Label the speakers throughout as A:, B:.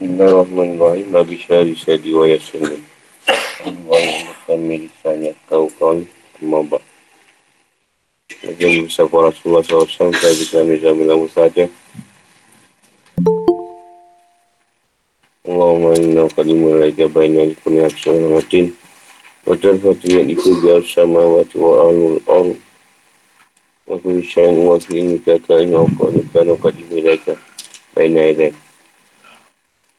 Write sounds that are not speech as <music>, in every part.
A: Bismillahirrahmanirrahim. Nabi Syari Syadi wa Yasin. Lisanya Tahu Kawan Mabak. Lagi yang besar para Rasulullah SAW. Saya bisa Nizam Ilamu saja. Allahumma inna qadimu laika baina likuni aksa wa matin. Wa tarfatiyat iku biar sama wa tuwa alul al. Wa kulli syain wa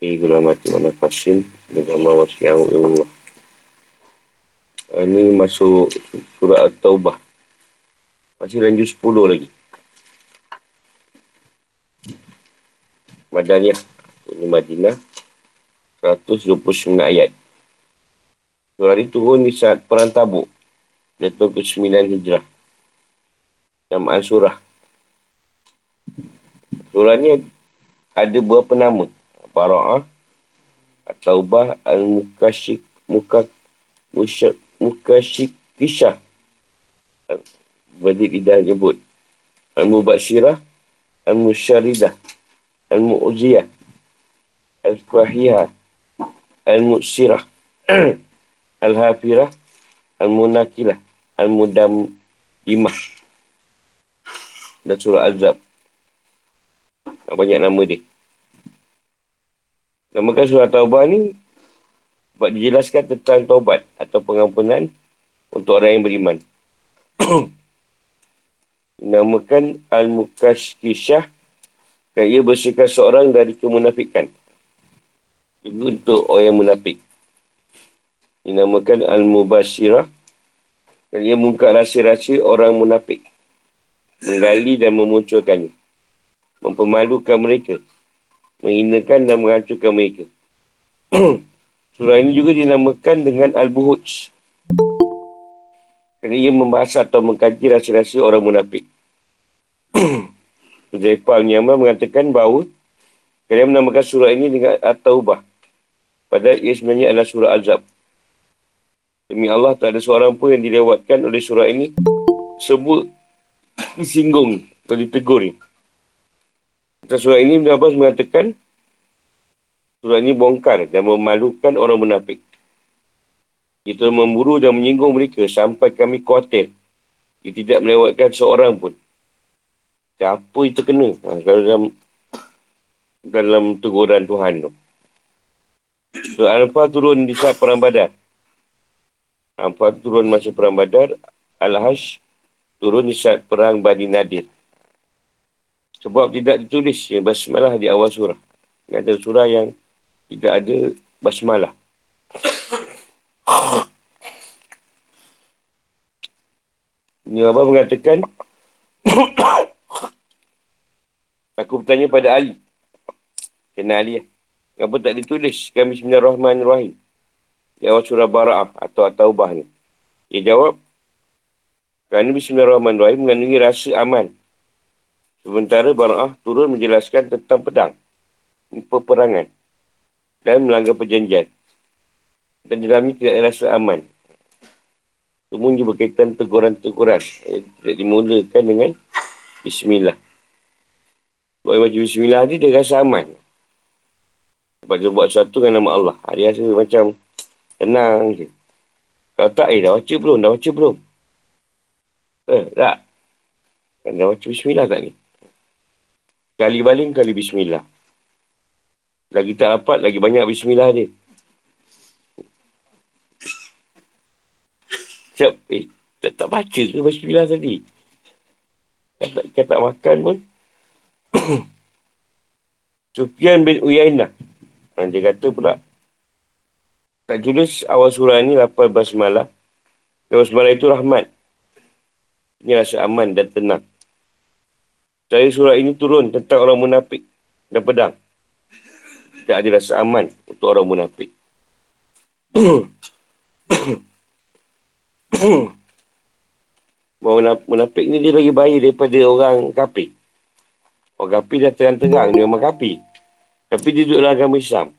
A: Fi gulamati wa nafasin dengan mawasyahu Allah. Ini masuk surah At-Taubah. Masih lanjut 10 lagi. Madaniyah. Ini Madinah. 129 ayat. Surah ini turun di saat Perang Tabuk. Jatuh ke 9 Hijrah. Namaan surah. Surah ini ada beberapa nama. Bara'ah, At-Taubah, Al-Mukashik, Mukak, Musyak, Mukashik, Kisah. Berarti tidak nyebut. Al-Mubashirah, Al-Musyaridah, Al-Mu'ziyah, Al-Qahiyah, Al-Mu'sirah, <clears throat> Al-Hafirah, Al-Munakilah, Al-Mudamimah. Dan surah Al-Zab. Banyak nama dia. Namakan surah Taubah ni sebab dijelaskan tentang taubat atau pengampunan untuk orang yang beriman. <clears throat> Namakan Al-Mukashkishah dan ia bersihkan seorang dari kemunafikan. Itu untuk orang yang munafik. Dinamakan Al-Mubashirah dan ia mengungkap rahsia-rahsia orang munafik. Menggali dan memunculkannya. Mempermalukan mereka menghinakan dan menghancurkan mereka. <clears throat> Surah ini juga dinamakan dengan Al-Buhuj. Kerana ia membahas atau mengkaji rahsia-rahsia orang munafik. <clears throat> Zaifah Al-Nyaman mengatakan bahawa kalian menamakan surah ini dengan At-Taubah. Padahal ia sebenarnya adalah surah Azab. Demi Allah, tak ada seorang pun yang dilewatkan oleh surah ini sebut disinggung atau ditegur. Surah ini, Ibn Abbas mengatakan, surah ini bongkar dan memalukan orang munafik. Kita memburu dan menyinggung mereka sampai kami khawatir. Dia tidak melewatkan seorang pun. Siapa itu kena ha, kalau dalam, dalam teguran Tuhan tu. Surah Al-Fah turun di saat perang badar. Al-Fah turun masa perang badar. Al-Hash turun di saat perang Bani Nadir. Sebab tidak ditulis ya, basmalah di awal surah. Ada surah yang tidak ada basmalah. Ini Abah mengatakan Aku bertanya pada Ali. Kena Ali ya. Kenapa tak ditulis? Kami Bismillahirrahmanirrahim. Di awal surah Bara'ah atau At-Taubah ni. Dia jawab. Kerana Bismillahirrahmanirrahim mengandungi rasa aman Sementara Bara'ah turun menjelaskan tentang pedang, peperangan dan melanggar perjanjian. Dan dalam ini tidak rasa aman. Semua juga berkaitan teguran-teguran. Eh, tidak dimulakan dengan Bismillah. Yang baca Bismillah ni dia rasa aman. Sebab dia buat sesuatu dengan nama Allah. Dia rasa macam tenang je. Kalau tak, eh dah baca belum? Dah baca belum? Eh, tak. Dah baca Bismillah tak ni? Kali baling, kali bismillah. Lagi tak dapat, lagi banyak bismillah dia. Siap, eh, tak, tak baca ke bismillah tadi? Kata, kata makan pun. <coughs> Sufyan bin Uyainah. Dia kata pula. Tak tulis awal surah ni 8 basmalah. Basmalah itu rahmat. Ini rasa aman dan tenang. Saya surah ini turun tentang orang munafik dan pedang. Tak ada rasa aman untuk orang munafik. Orang munafik ni dia lagi baik daripada orang kafir. Orang kafir dah terang-terang dia memang kafir. Tapi dia duduk dalam agama Islam.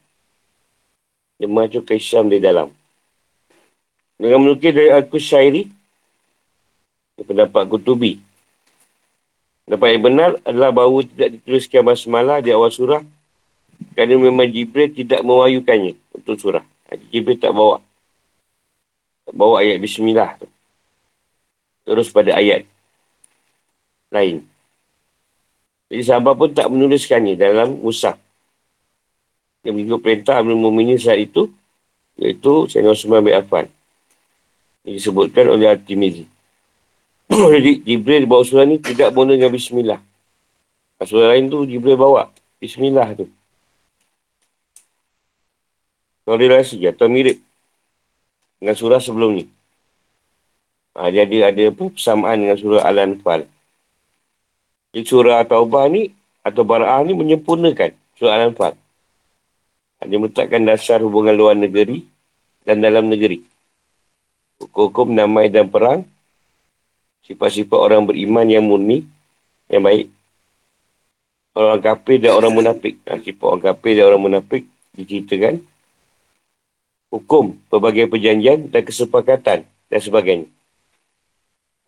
A: Dia masuk ke Islam di dalam. Dengan menukir dari Al-Qushairi, pendapat Kutubi, Dapat yang benar adalah bahawa tidak dituliskan basmalah di awal surah Kerana memang Jibril tidak mewahyukannya untuk surah. Jibril tak bawa. Tak bawa ayat Bismillah tu. Terus pada ayat lain. Jadi sahabat pun tak menuliskannya dalam musaf. Yang mengikut perintah Amir Mu'minin saat itu, iaitu Sayyidina Osman bin Affan. Yang disebutkan oleh Al-Timizi. <clears throat> Jadi Jibril bawa surah ni tidak mula dengan Bismillah. Surah lain tu Jibril bawa. Bismillah tu. Korelasi atau mirip dengan surah sebelum ni. Ha, dia ada, ada persamaan dengan surah Al-Anfal. Jadi surah Taubah ni atau Bara'ah ni menyempurnakan surah Al-Anfal. Dia meletakkan dasar hubungan luar negeri dan dalam negeri. Hukum-hukum damai dan perang. Sifat-sifat orang beriman yang murni, yang baik. Orang kafir dan orang munafik. Ha, sifat orang kafir dan orang munafik diceritakan. Hukum, pelbagai perjanjian dan kesepakatan dan sebagainya.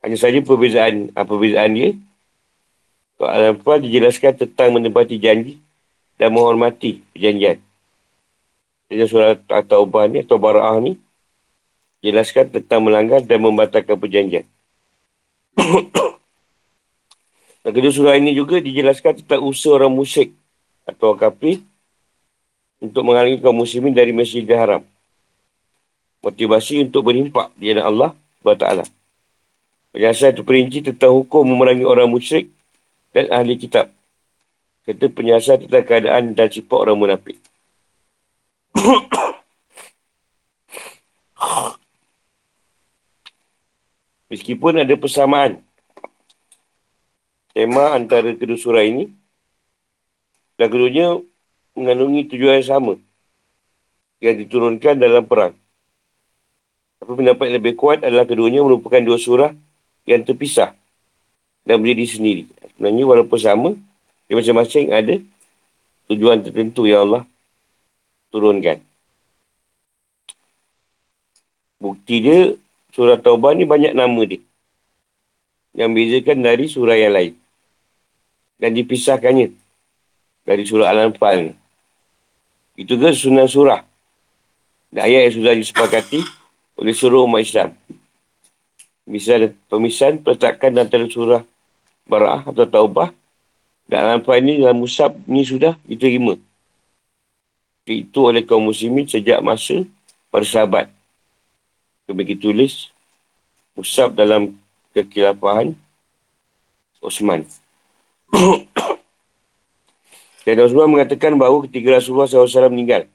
A: Hanya saja perbezaan, apa perbezaan dia Al-Anfal dijelaskan tentang menepati janji dan menghormati perjanjian. Jadi surah At-Taubah ni atau Bara'ah ni jelaskan tentang melanggar dan membatalkan perjanjian. <coughs> dan kedua surah ini juga dijelaskan tentang usaha orang musyrik atau kafir untuk menghalangi kaum muslimin dari Masjidil Haram. Motivasi untuk berimpak di hadapan Allah SWT. Penjelasan itu perinci tentang hukum memerangi orang musyrik dan ahli kitab. Kata penyiasat tentang keadaan dan sifat orang munafik. <coughs> Meskipun ada persamaan tema antara kedua surah ini dan keduanya mengandungi tujuan yang sama yang diturunkan dalam perang. Tapi pendapat yang lebih kuat adalah keduanya merupakan dua surah yang terpisah dan berdiri sendiri. Sebenarnya walaupun sama, dia masing-masing ada tujuan tertentu yang Allah turunkan. Bukti dia, surah Taubah ni banyak nama dia. Yang bezakan dari surah yang lain. Dan dipisahkannya dari surah Al-Anfal ni. Itu ke sunnah surah. Dan ayat yang sudah disepakati oleh seluruh umat Islam. Misal pemisahan peletakan antara surah bara'ah atau taubah dan apa ini dalam musab ni sudah diterima. Itu oleh kaum muslimin sejak masa para sahabat. Kebagi tulis musab dalam kekilafahan Osman. <coughs> Dan Osman mengatakan bahawa ketika Rasulullah SAW meninggal,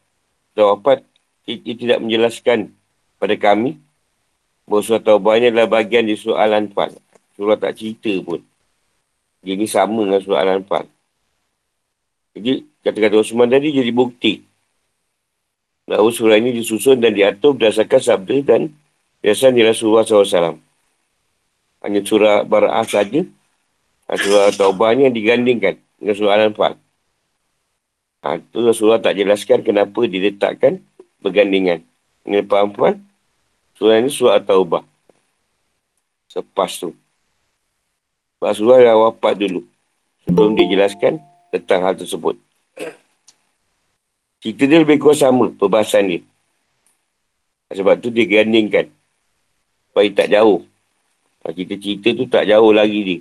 A: dan wafat, ia tidak menjelaskan pada kami bahawa surah Taubah ini adalah bagian di surah Al-Anfal. Surah tak cerita pun. Dia ni sama dengan surah Al-Anfal. Jadi, kata-kata Osman tadi jadi bukti. Bahawa surah ini disusun dan diatur berdasarkan sabda dan biasan di Rasulullah SAW. Hanya surah Bara'ah saja. Surah Taubah ni yang digandingkan dengan surah Al-Anfal. Ha, itu Rasulullah tak jelaskan kenapa diletakkan bergandingan. Dengan Al-Anfal, surah ini surah Taubah. Sepas tu. Rasulullah dah wafat dulu. Sebelum dijelaskan tentang hal tersebut. Cerita dia lebih kurang sama perbahasan dia. Sebab tu dia gandingkan. Supaya tak jauh. Kita cerita tu tak jauh lagi dia.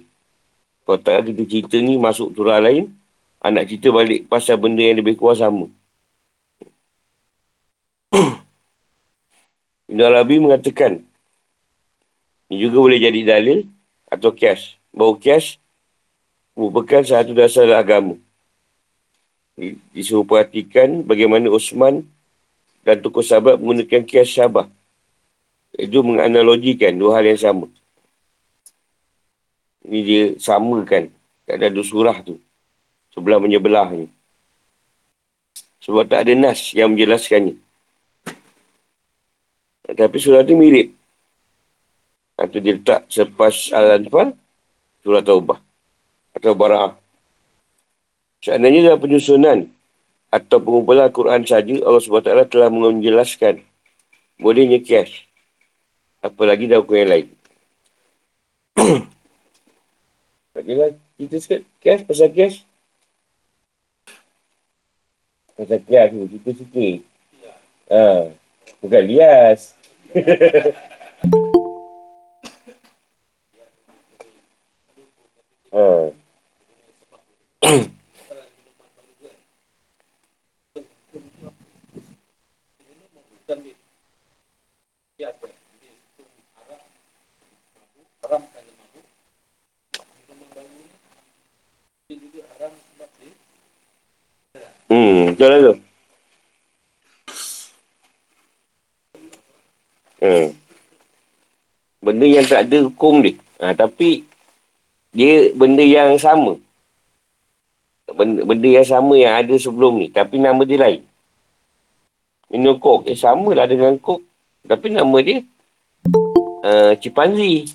A: Kalau tak kita cerita ni masuk surah lain, anak cerita balik pasal benda yang lebih kurang sama. <clears throat> Ibn Arabi mengatakan, ini juga boleh jadi dalil atau kias bahawa kias merupakan satu dasar agama. Disuruh perhatikan bagaimana Osman dan tokoh sahabat menggunakan kias syabah. Itu menganalogikan dua hal yang sama. Ini dia samakan. Tak ada dua surah tu. Sebelah menyebelah ni. Sebab tak ada nas yang menjelaskannya. Tapi surah tu mirip. Atau dia letak selepas Al-Anfal, surah Taubah atau Bara'ah. Seandainya dalam penyusunan atau pengumpulan Al-Quran saja, Allah SWT telah menjelaskan bolehnya kias. Apalagi dalam hukum yang lain. <clears throat> Kira kita sikit kias pasal kias. Pasal kias tu, kita sikit. Ha. Bukan lias. Yeah. <laughs> yang tak ada hukum dia. Ha, tapi, dia benda yang sama. Benda, benda yang sama yang ada sebelum ni. Tapi nama dia lain. Minum kok. Eh, sama lah dengan kok. Tapi nama dia uh, Cipanzi.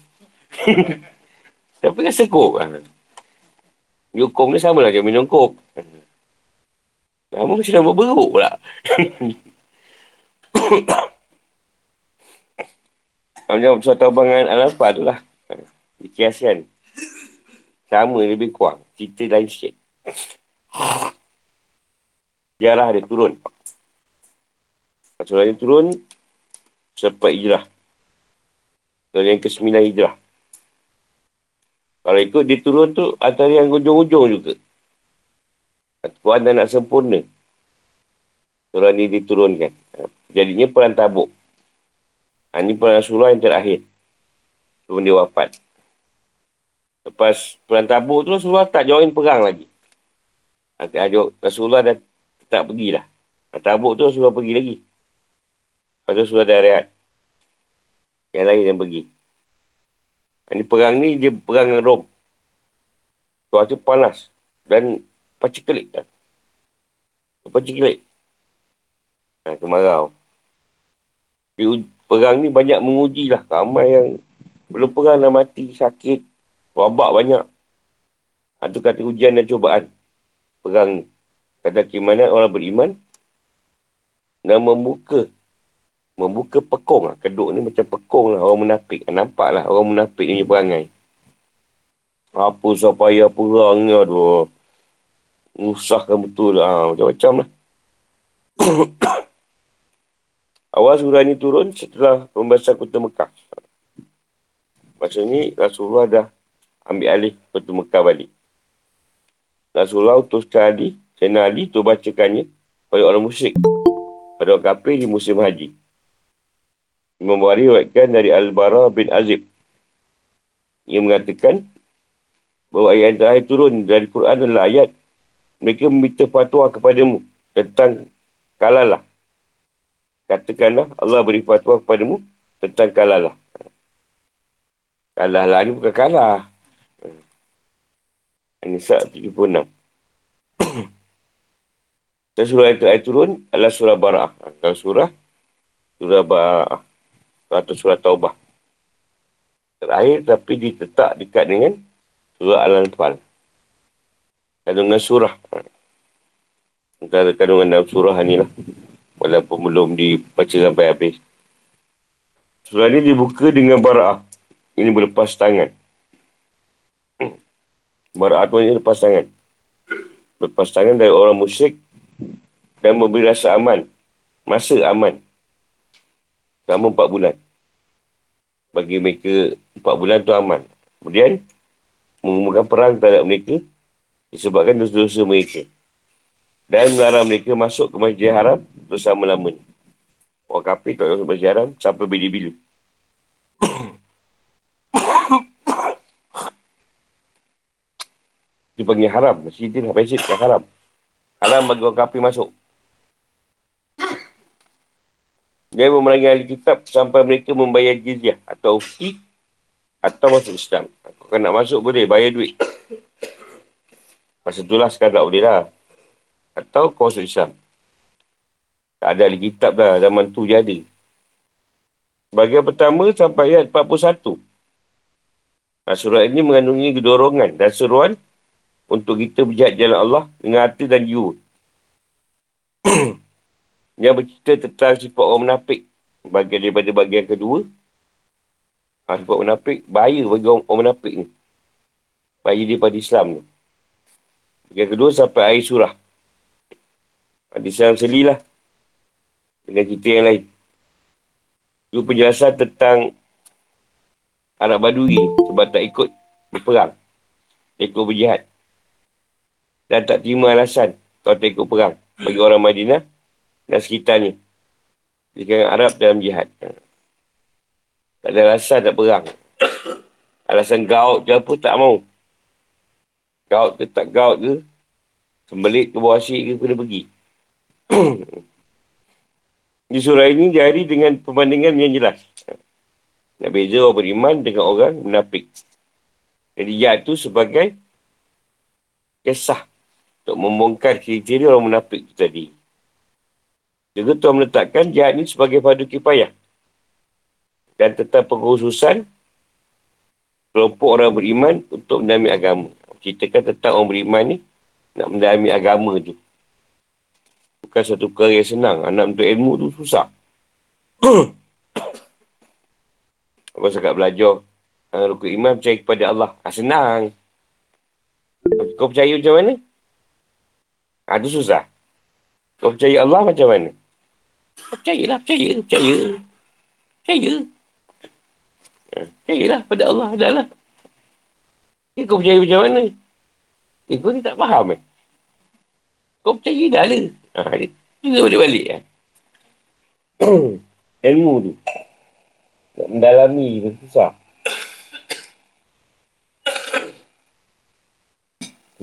A: <laughs> tapi rasa kok. Ha. Yukong ni sama lah macam minum kok. Nama macam nama beruk pula. <coughs> <coughs> Macam suatu abangan Al-Alfa tu lah. Dikiaskan. Sama lebih kurang. Cerita lain sikit. Jarah dia turun. Dia turun. Selepas hijrah. Surah yang ke-9 hijrah. Kalau ikut dia turun tu antara yang ujung-ujung juga. Quran dah nak sempurna. Surah ni diturunkan. Jadinya perang tabuk. Ha, ini perang Rasulullah yang terakhir. Sebelum dia wafat. Lepas perang tabuk tu Rasulullah tak join perang lagi. Rasulullah dah tak pergilah. Perang tabuk tu Rasulullah pergi lagi. Lepas tu Rasulullah dah rehat. Yang lain yang pergi. Ini perang ni dia perang dengan Rom. Cuaca panas. Dan pacikelik kan. Pacikelik. Ha, kemarau. Di, perang ni banyak menguji lah. Ramai yang belum perang dah mati, sakit. Wabak banyak. Itu ha, kata ujian dan cobaan. Perang. Kata kimanat orang beriman. Dan membuka. Membuka pekong lah. Keduk ni macam pekong lah. Orang munafik. Nampak lah orang munafik ni perangai. Apa supaya perang ni aduh. Usahkan betul lah. Macam-macam lah. <coughs> Awal surah ni turun setelah pembahasan kota Mekah. Masa ni Rasulullah dah ambil alih kota Mekah balik. Rasulullah utuskan Ali, Sayyidina Ali tu bacakannya pada orang musyrik. Pada orang kafir di musim haji. Imam Bukhari wakilkan dari Al-Bara bin Azib. Ia mengatakan bahawa ayat yang terakhir turun dari Quran adalah ayat mereka meminta fatwa kepadamu tentang kalalah. Katakanlah Allah beri fatwa kepadamu tentang kalalah. Kalah lah ni bukan kalah. An-Nisa 76. <coughs> Dan surah yang terakhir turun adalah surah Bara'ah. Kalau surah, surah Bara'ah. Atau surah Taubah. Terakhir tapi ditetak dekat dengan surah Al-Anfal kandungan surah. Antara kandungan dalam surah ni lah. Walaupun belum dibaca sampai habis. Surah ni dibuka dengan bara'ah. Ini berlepas tangan. Bara'ah tu ni lepas tangan. Lepas tangan dari orang musyrik dan memberi rasa aman. Masa aman. Selama empat bulan. Bagi mereka, empat bulan tu aman. Kemudian, mengumumkan perang terhadap mereka disebabkan dosa-dosa mereka. Dan melarang mereka masuk ke masjid haram untuk selama-lamanya. Orang kafir tak masuk masjid haram sampai bila-bila. <coughs> Dia panggil haram. Masjid lah masjid yang haram. Haram bagi orang kafir masuk. Dia memerangi ahli kitab sampai mereka membayar jizyah atau ufti atau masuk Islam. Kalau nak masuk boleh bayar duit. <coughs> Masa tu lah sekarang tak boleh lah. Atau kau masuk Islam. Ada lagi kitab dah. Zaman tu je ada. Bahagian pertama sampai ayat 41. Nah, surat ini mengandungi dorongan dan seruan untuk kita berjihad jalan Allah dengan hati dan jiwa. <clears throat> Yang bercerita tentang sifat orang menafik. Bagian daripada bagian kedua. Ha, sifat menafik, bahaya bagi orang, orang menafik ni. Bahaya daripada Islam ni. Yang kedua sampai akhir surah. Hadis yang selilah. Dengan cerita yang lain. Itu penjelasan tentang anak badui sebab tak ikut berperang. Tak ikut berjihad. Dan tak terima alasan kalau tak ikut perang bagi orang Madinah dan sekitarnya. Kalangan Arab dalam jihad. Tak ada alasan tak perang. Alasan gaut je apa tak mau. Gaut ke tak gaut ke. Sembelit ke bawah asyik ke kena pergi. <clears throat> Di surah ini diari dengan perbandingan yang jelas. Nak beza orang beriman dengan orang munafik. Jadi ya itu sebagai kisah untuk membongkar ciri-ciri orang munafik itu tadi. Juga Tuhan meletakkan jihad ini sebagai padu kipayah. Dan tetap pengkhususan kelompok orang beriman untuk mendalami agama. Ceritakan tentang orang beriman ni nak mendalami agama tu. Bukan satu perkara yang senang. Anak untuk ilmu tu susah. <coughs> Apa cakap belajar? Uh, rukun iman percaya kepada Allah. Ha, senang. Kau percaya macam mana? Ha, tu susah. Kau percaya Allah macam mana? Percayalah, percaya, percaya. Percaya. Ha, percayalah pada Allah, adalah. Eh, kau percaya macam mana? Eh, kau ni tak faham eh. Kau percaya dah lah. Ha, dia balik-balik eh. <coughs> Ilmu tu. Nak mendalami tu susah.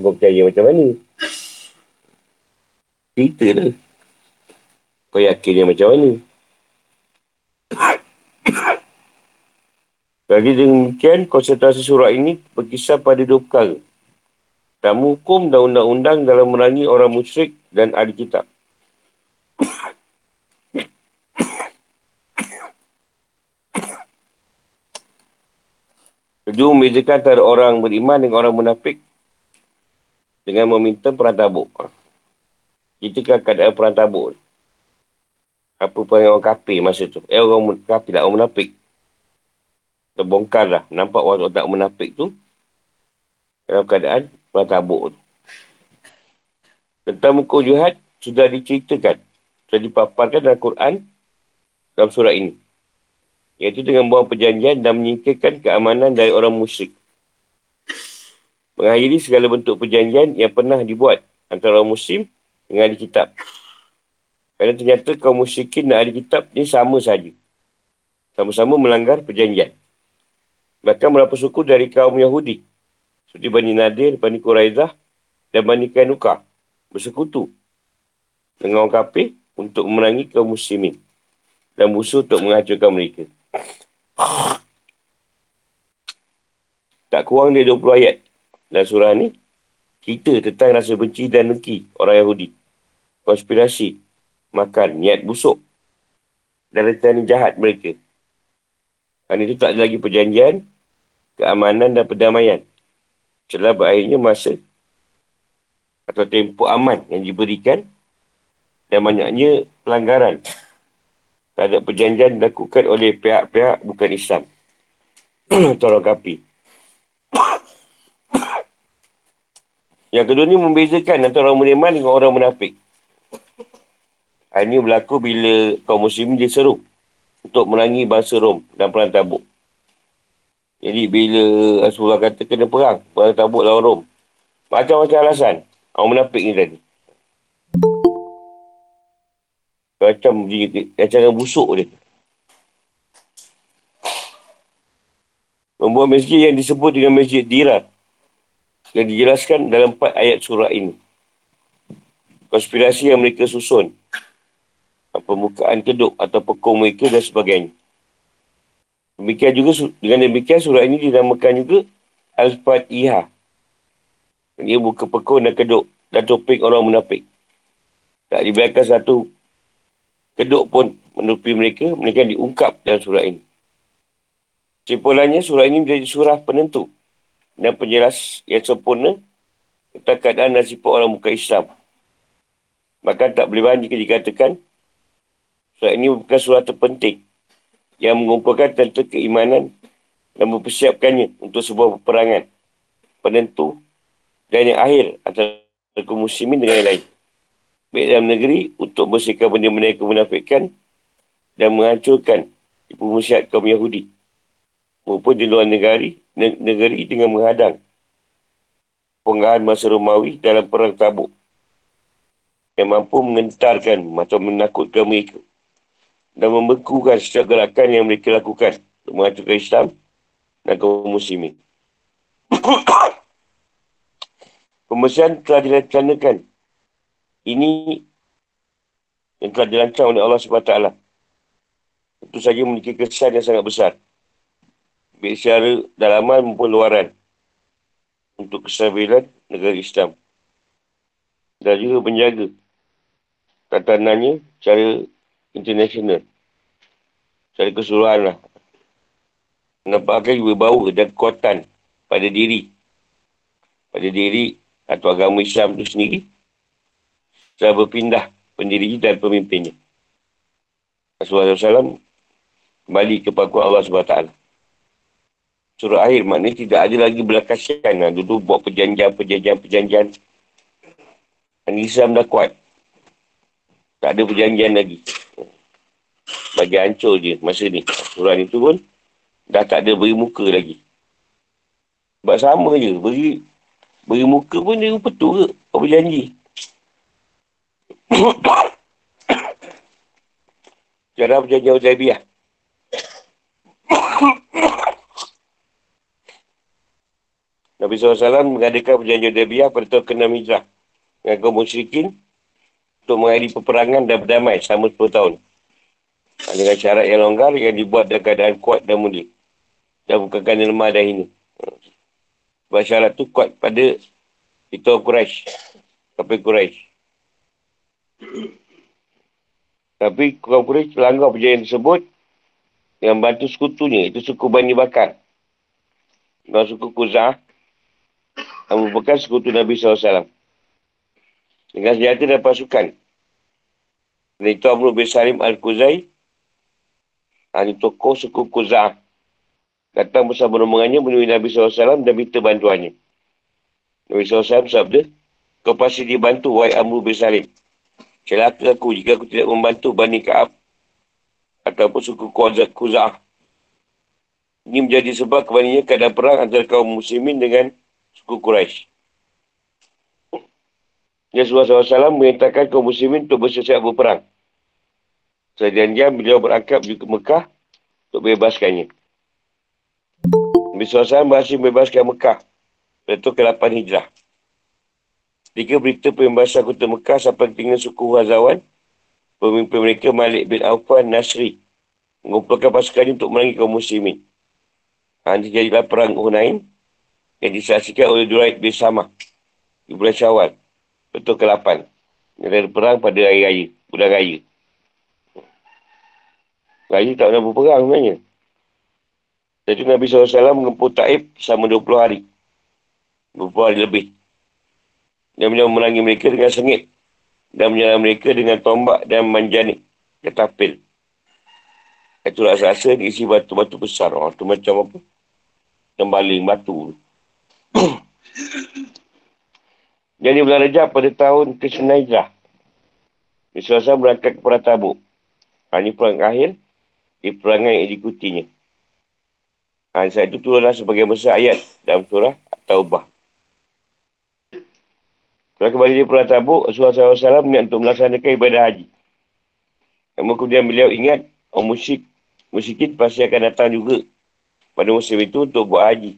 A: Kau percaya macam mana? Cerita lah. Kau yakin dia macam mana? Bagi demikian, konsentrasi surah ini berkisar pada dua perkara. Tamu hukum dan undang-undang dalam merangi orang musyrik dan ahli kitab. Kedua, membezakan antara orang beriman dengan orang munafik dengan meminta perang tabuk. Kita kan keadaan perang tabuk apa pun orang kafir masa tu. Eh orang kafir tak orang munafik. Terbongkar lah. Nampak orang tak munafik tu. Dalam keadaan perang tabuk tu. Tentang muka jihad sudah diceritakan. Sudah dipaparkan dalam Quran dalam surat ini. Iaitu dengan buang perjanjian dan menyingkirkan keamanan dari orang musyrik. Mengakhiri segala bentuk perjanjian yang pernah dibuat antara orang muslim dengan ahli kitab. Kerana ternyata kaum musyrikin dan ahli kitab ni sama saja. Sama-sama melanggar perjanjian. Bahkan berapa suku dari kaum Yahudi. Seperti Bani Nadir, Bani Quraizah dan Bani Kainuka. Bersekutu dengan orang kafir untuk memerangi kaum muslimin. Dan musuh untuk menghancurkan mereka. Tak kurang dari 20 ayat dalam surah ni. Kita tentang rasa benci dan neki orang Yahudi. Konspirasi makan niat busuk dan rencana jahat mereka. Kerana itu tak ada lagi perjanjian, keamanan dan perdamaian. Setelah berakhirnya masa atau tempoh aman yang diberikan dan banyaknya pelanggaran terhadap perjanjian dilakukan oleh pihak-pihak bukan Islam. <clears throat> Tolong kapi. <clears throat> Yang kedua ni membezakan antara orang beriman dengan orang munafik. Ini berlaku bila kaum muslimin diseru untuk merangi bangsa Rom dan perang tabuk. Jadi bila Rasulullah kata kena perang, perang tabuk lawan Rom. Macam-macam alasan. Orang menapik ni tadi. Macam cara busuk dia. Membuat masjid yang disebut dengan masjid Dirat. Yang dijelaskan dalam empat ayat surah ini. Konspirasi yang mereka susun permukaan keduk atau pekung mereka dan sebagainya. Demikian juga dengan demikian surat ini dinamakan juga Al-Fatihah. Dia buka pekung dan keduk dan topik orang munafik. Tak dibiarkan satu keduk pun menutupi mereka, mereka diungkap dalam surat ini. Simpulannya, surah ini menjadi surah penentu dan penjelas yang sempurna tentang keadaan sifat orang muka Islam. Maka tak boleh banyak jika dikatakan Surat ini bukan surat terpenting yang mengumpulkan tentang keimanan dan mempersiapkannya untuk sebuah peperangan penentu dan yang akhir antara kaum muslimin dengan yang lain. baik dalam negeri untuk bersihkan benda-benda yang kemunafikan dan menghancurkan ibu musyiat kaum Yahudi maupun di luar negeri, negeri dengan menghadang penggahan masa Romawi dalam perang tabuk yang mampu mengentarkan atau menakutkan mereka dan membekukan setiap gerakan yang mereka lakukan untuk menghancurkan Islam dan kaum muslimin. <coughs> Pembersihan telah dilaksanakan. Ini yang telah dirancang oleh Allah SWT. Itu saja memiliki kesan yang sangat besar. Baik secara dalaman maupun luaran. Untuk kesabilan negara Islam. Dan juga menjaga tatanannya secara international. Secara keseluruhan lah. Menampakkan juga bau dan kekuatan pada diri. Pada diri atau agama Islam itu sendiri telah berpindah pendiri dan pemimpinnya. Rasulullah SAW kembali ke pangkuan Allah SWT. Surah akhir maknanya tidak ada lagi berlakasian. Nah, dulu buat perjanjian, perjanjian, perjanjian. Dan Islam dah kuat. Tak ada perjanjian lagi. Bagi hancur je masa ni. Surah ni tu pun dah tak ada beri muka lagi. Sebab sama je. Beri Beri muka pun dia rupa tu ke? Apa janji? <coughs> Cara perjanjian Uzaibiyah. <coughs> Nabi SAW mengadakan perjanjian Uzaibiyah pada tahun ke-6 Hijrah. Dengan kaum musyrikin untuk mengakhiri peperangan dan berdamai selama 10 tahun. Dengan syarat yang longgar yang dibuat dalam keadaan kuat dan mulia. Dan bukan kerana lemah dan ini. Sebab syarat tu kuat pada itu Quraisy. Tapi Quraisy. Tapi kaum Quraisy pelanggar perjanjian tersebut yang bantu sekutunya. Itu suku Bani Bakar. Dan suku Kuzah. Yang merupakan sekutu Nabi SAW. Dengan senjata dan pasukan. Dan itu Amrul bin Salim Al-Kuzai. Ini tokoh suku Kuzah datang bersama rombongannya menemui Nabi SAW dan minta bantuannya. Nabi SAW sabda, kau pasti dibantu, wahai Amru bin Salim. Celaka aku jika aku tidak membantu Bani Ka'ab ataupun suku Kuzah. Ini menjadi sebab kebaninya keadaan perang antara kaum muslimin dengan suku Quraisy. Rasulullah SAW menyatakan kaum muslimin untuk bersiap berperang. Sejanjian beliau berangkat ke Mekah untuk bebaskannya. Nabi SAW berhasil membebaskan Mekah pada tahun ke-8 Hijrah. Ketika berita pembebasan kota Mekah sampai tinggal suku Hazawan, pemimpin mereka Malik bin Aufan Nasri mengumpulkan pasukan untuk merangi kaum muslimin. Ha, ini terjadilah perang Hunain yang disaksikan oleh Duraid bin Samah di bulan Syawal, betul ke-8. Ini ada perang pada hari raya, bulan raya. Raya tak pernah berperang sebenarnya. Jadi Nabi SAW mengempuh Taib selama 20 hari. 20 hari lebih. Dan beliau memerangi mereka dengan sengit. Dan menyerang mereka dengan tombak dan manjanik. Ketapil. Itu rasa-rasa diisi batu-batu besar. Oh, itu macam apa? Tembaling batu. <coughs> Jadi bulan Rejab pada tahun ke-9 Hijrah. Nabi SAW berangkat ke Tabuk. Ini perang akhir. Di perangai yang diikutinya. Ha, saat itu turunlah sebagai besar ayat dalam surah Taubah. Setelah kembali di Pulau Tabuk, Rasulullah SAW niat untuk melaksanakan ibadah haji. Namun kemudian beliau ingat, orang musyrik, musyrikin pasti akan datang juga pada musim itu untuk buat haji.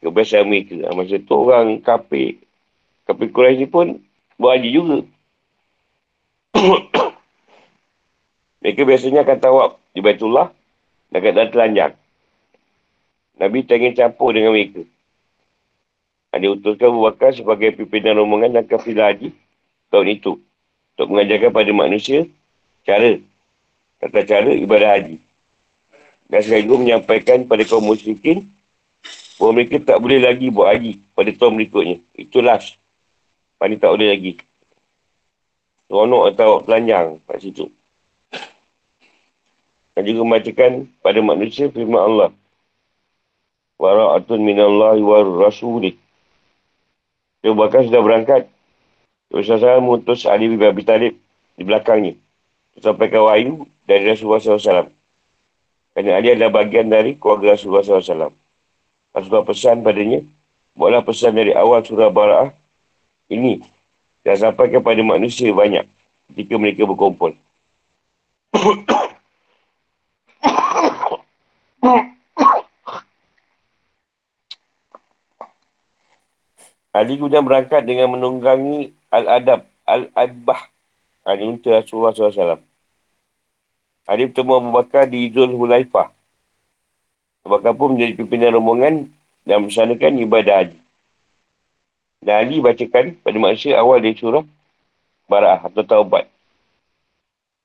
A: Kebiasaan mereka. Ha, masa tu orang kafir, kafir Quraisy ni pun buat haji juga. <coughs> mereka biasanya akan tawab di Baitullah dan akan telanjang. Nabi tak ingin campur dengan mereka. Dia utuskan Abu Bakar sebagai pimpinan rombongan dan kafilah haji tahun itu. Untuk mengajarkan pada manusia cara, kata cara ibadah haji. Dan sekaligus menyampaikan pada kaum musyrikin bahawa mereka tak boleh lagi buat haji pada tahun berikutnya. Itu last. Pani tak boleh lagi. Ronok atau pelanjang kat situ. Dan juga membacakan pada manusia firman Allah wara'atun minallahi wa rasuli. Dia bahkan sudah berangkat Rasulullah SAW mengutus Ali bin Abi Talib di belakangnya. Sampai ke wahyu dari Rasulullah SAW. Kerana Ali adalah bagian dari keluarga Rasulullah SAW. Rasulullah pesan padanya, buatlah pesan dari awal surah Bara'ah ini dan sampai kepada manusia banyak ketika mereka berkumpul. <coughs> Ali kemudian berangkat dengan menunggangi Al-Adab, Al-Adbah. Ini untuk Rasulullah SAW. Ali bertemu Abu Bakar di Zul Hulaifah. Abu Bakar pun menjadi pimpinan rombongan dan bersanakan ibadah haji. Dan Ali bacakan pada manusia awal dari surah Bara'ah atau Taubat.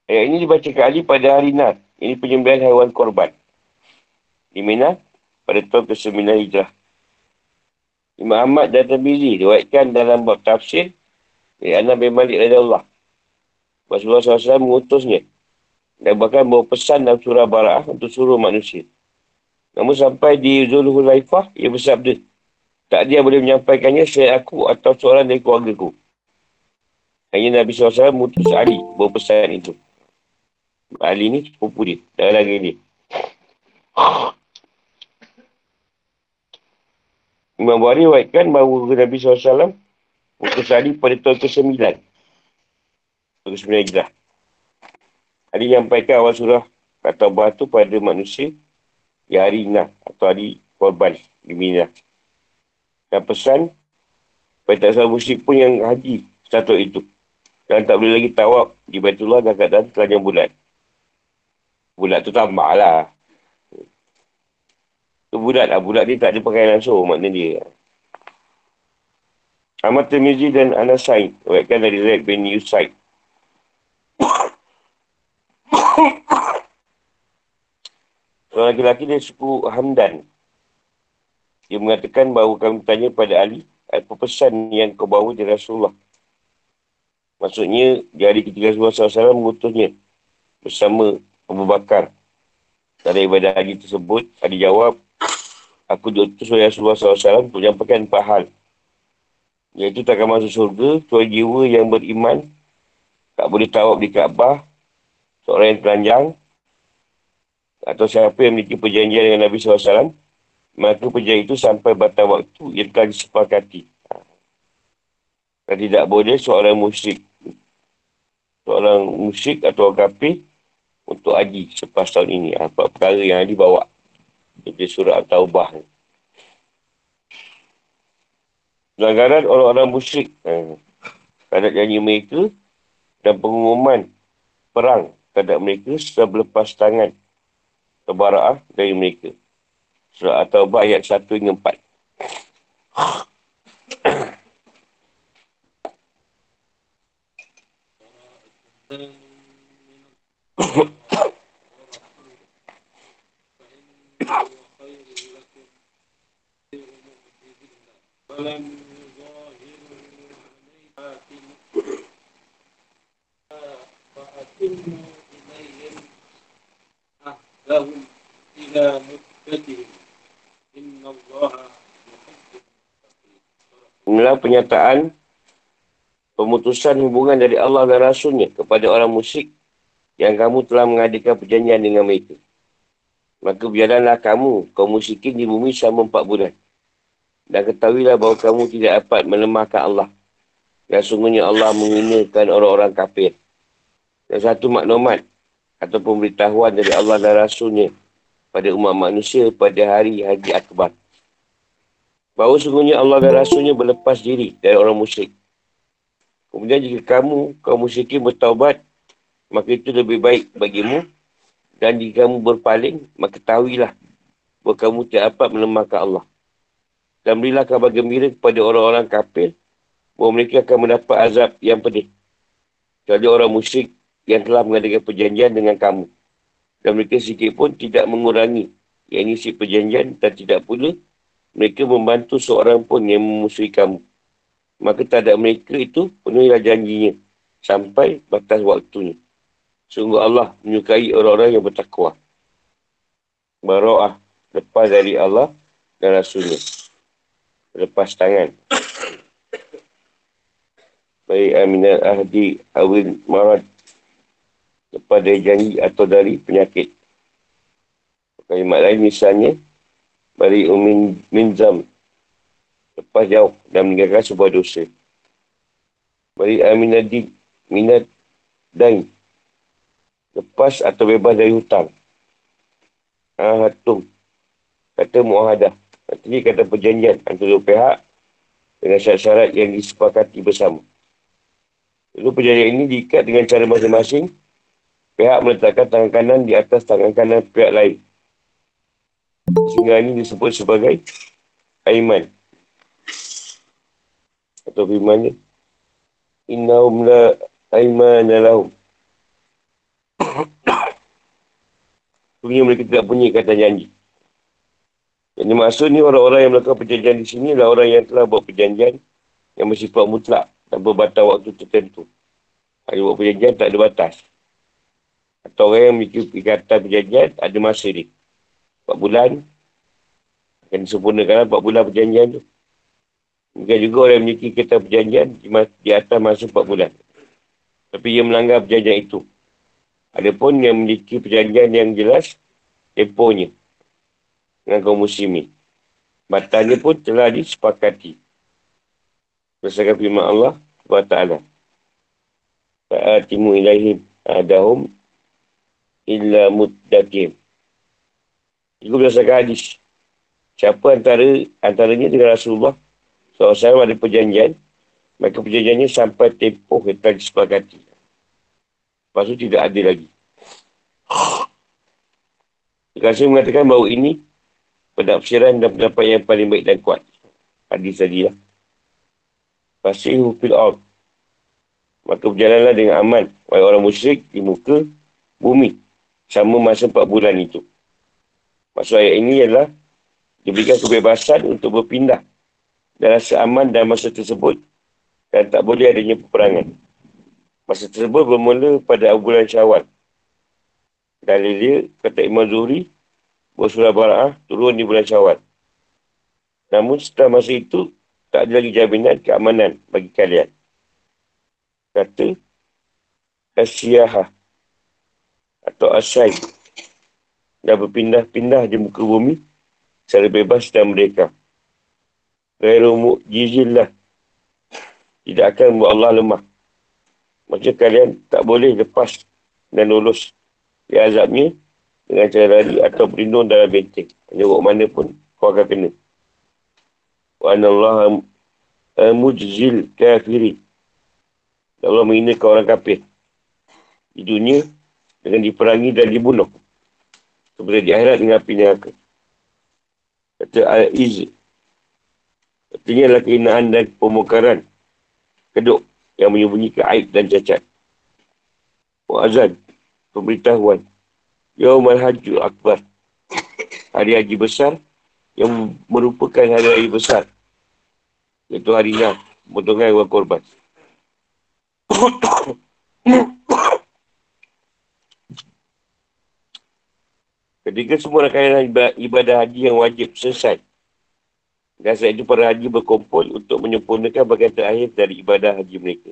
A: Ayat ini dibacakan Ali pada hari Nat. Ini penyembelihan haiwan korban. Di Mina pada tahun ke-9 Hijrah. Imam Ahmad dan Tabiri diwakilkan dalam bab tafsir dari Anas bin Malik Raja Allah. Rasulullah SAW mengutusnya dan bahkan bawa pesan dalam surah Bara'ah untuk suruh manusia. Namun sampai di Zulul Hulaifah, ia bersabda, tak dia boleh menyampaikannya saya aku atau seorang dari keluarga ku. Hanya Nabi SAW mengutus Ali bawa pesan itu. Ali ni sepupu dia, dah lagi dia. Imam Bukhari waitkan bahawa Nabi SAW Mutus Ali pada tahun ke-9 Tahun ke-9 Hijrah. Ali menyampaikan awal surah Kata Allah tu pada manusia Di hari Inah Atau hari korban Di Mina. Dan pesan Pada tak salah pun yang haji Satu itu. Dan tak boleh lagi tawab Di Baitullah dan keadaan kerajaan bulan. Bulan tu tambah lah Budak lah. Budak dia tak ada pakaian langsung. Maknanya dia. Ahmad Tirmizi dan Anas Said. Wakilkan dari Red bin Yusaid. Seorang lelaki dari suku Hamdan. Dia mengatakan bahawa kami bertanya pada Ali. Apa pesan yang kau bawa dari Rasulullah? Maksudnya, di hari ketiga Rasulullah SAW mengutusnya bersama Abu Bakar. Dari ibadah haji tersebut, Ali jawab, aku diutus oleh Rasulullah SAW untuk menyampaikan empat hal. Iaitu takkan masuk surga, tuan jiwa yang beriman, tak boleh tawab di Kaabah, seorang yang telanjang, atau siapa yang memiliki perjanjian dengan Nabi SAW, maka perjanjian itu sampai batas waktu yang telah disepakati. Dan tidak boleh seorang musyrik, seorang musyrik atau kafir untuk haji selepas tahun ini. Apa perkara yang dibawa. Itu surah At-Taubah ni. Pelanggaran orang-orang musyrik. Eh, terhadap janji mereka dan pengumuman perang terhadap mereka setelah berlepas tangan kebaraan dari mereka. Surah At-Taubah ayat 1 hingga 4. <coughs> Inilah penyataan pemutusan hubungan dari Allah dan Rasulnya kepada orang musyrik yang kamu telah mengadakan perjanjian dengan mereka. Maka biarlah kamu, kaum musyrikin di bumi selama empat bulan. Dan ketahuilah bahawa kamu tidak dapat melemahkan Allah. Dan sungguhnya Allah menghinakan orang-orang kafir. Dan satu maklumat atau pemberitahuan dari Allah dan Rasulnya pada umat manusia pada hari Haji Akbar. Bahawa sungguhnya Allah dan Rasulnya berlepas diri dari orang musyrik. Kemudian jika kamu, kaum musyrikin bertaubat, maka itu lebih baik bagimu. Dan jika kamu berpaling, maka tahuilah bahawa kamu tidak dapat melemahkan Allah. Dan berilah kabar gembira kepada orang-orang kafir bahawa mereka akan mendapat azab yang pedih. Kecuali orang musyrik yang telah mengadakan perjanjian dengan kamu. Dan mereka sedikit pun tidak mengurangi yang isi perjanjian dan tidak pula mereka membantu seorang pun yang memusuhi kamu. Maka tak ada mereka itu penuhilah janjinya sampai batas waktunya. Sungguh Allah menyukai orang-orang yang bertakwa. Bara'ah lepas dari Allah dan Rasulnya lepas tangan. Baik aminat ahdi awil marad kepada janji atau dari penyakit. Kalimat lain misalnya, bari umin minzam lepas jauh dan meninggalkan sebuah dosa. Bari aminadi minat dan lepas atau bebas dari hutang. Ahatum. Kata muahadah. Artinya kata perjanjian antara dua pihak dengan syarat-syarat yang disepakati bersama. Lalu perjanjian ini diikat dengan cara masing-masing. Pihak meletakkan tangan kanan di atas tangan kanan pihak lain. Sehingga ini disebut sebagai aiman. Atau firman ni. Innahum la aiman lahum. <coughs> Punya mereka tidak punya kata janji. Yang dimaksud ni orang-orang yang melakukan perjanjian di sini adalah orang yang telah buat perjanjian yang bersifat mutlak tanpa batas waktu tertentu. Ada buat perjanjian tak ada batas. Atau orang yang memiliki ikatan perjanjian ada masa dia. 4 bulan. Akan disempurnakan 4 bulan perjanjian tu. Mungkin juga orang yang memiliki ikatan perjanjian di atas masa 4 bulan. Tapi ia melanggar perjanjian itu. Adapun yang memiliki perjanjian yang jelas, tempohnya dengan kaum muslimin. Batalnya pun telah disepakati. Berdasarkan firman Allah SWT. Fa'atimu ilaihim adahum illa muddakim. Itu berdasarkan hadis. Siapa antara antaranya dengan Rasulullah SAW ada perjanjian, maka perjanjiannya sampai tempoh yang telah disepakati. Lepas tidak ada lagi. Terkasih mengatakan bahawa ini penafsiran dan pendapat yang paling baik dan kuat. Hadis tadi lah. Fasihu fil ard. Maka berjalanlah dengan aman. Wahai orang musyrik di muka bumi. Sama masa empat bulan itu. Maksud ayat ini ialah diberikan kebebasan untuk berpindah dan rasa aman dalam masa tersebut dan tak boleh adanya peperangan. Masa tersebut bermula pada bulan syawal. Dalil dia, kata Imam Zuhri, buat surah Bara'ah turun di bulan syawal. Namun setelah masa itu, tak ada lagi jaminan keamanan bagi kalian. Kata, Asyiyahah atau Asyai dah berpindah-pindah di muka bumi secara bebas dan mereka. Gairu mu'jizillah tidak akan membuat Allah lemah. Macam kalian tak boleh lepas dan lulus di azabnya dengan cara lari atau berlindung dalam benteng. Menyebut mana pun kau akan kena. Wa anallah mujzil kafirin. Allah menghinakan orang kafir. Di dunia dengan diperangi dan dibunuh. Seperti di akhirat dengan api neraka. Kata Al-Iz. Artinya adalah kehinaan dan pemukaran. Keduk yang menyembunyikan aib dan cacat. Mu'azan. Pemberitahuan. Yaumal Hajju Akbar. Hari Haji Besar yang merupakan hari Haji Besar. Iaitu hari Nah, potongan uang korban. Ketika semua rakanan ibadah haji yang wajib selesai. Dan saat itu para haji berkumpul untuk menyempurnakan bagian terakhir dari ibadah haji mereka.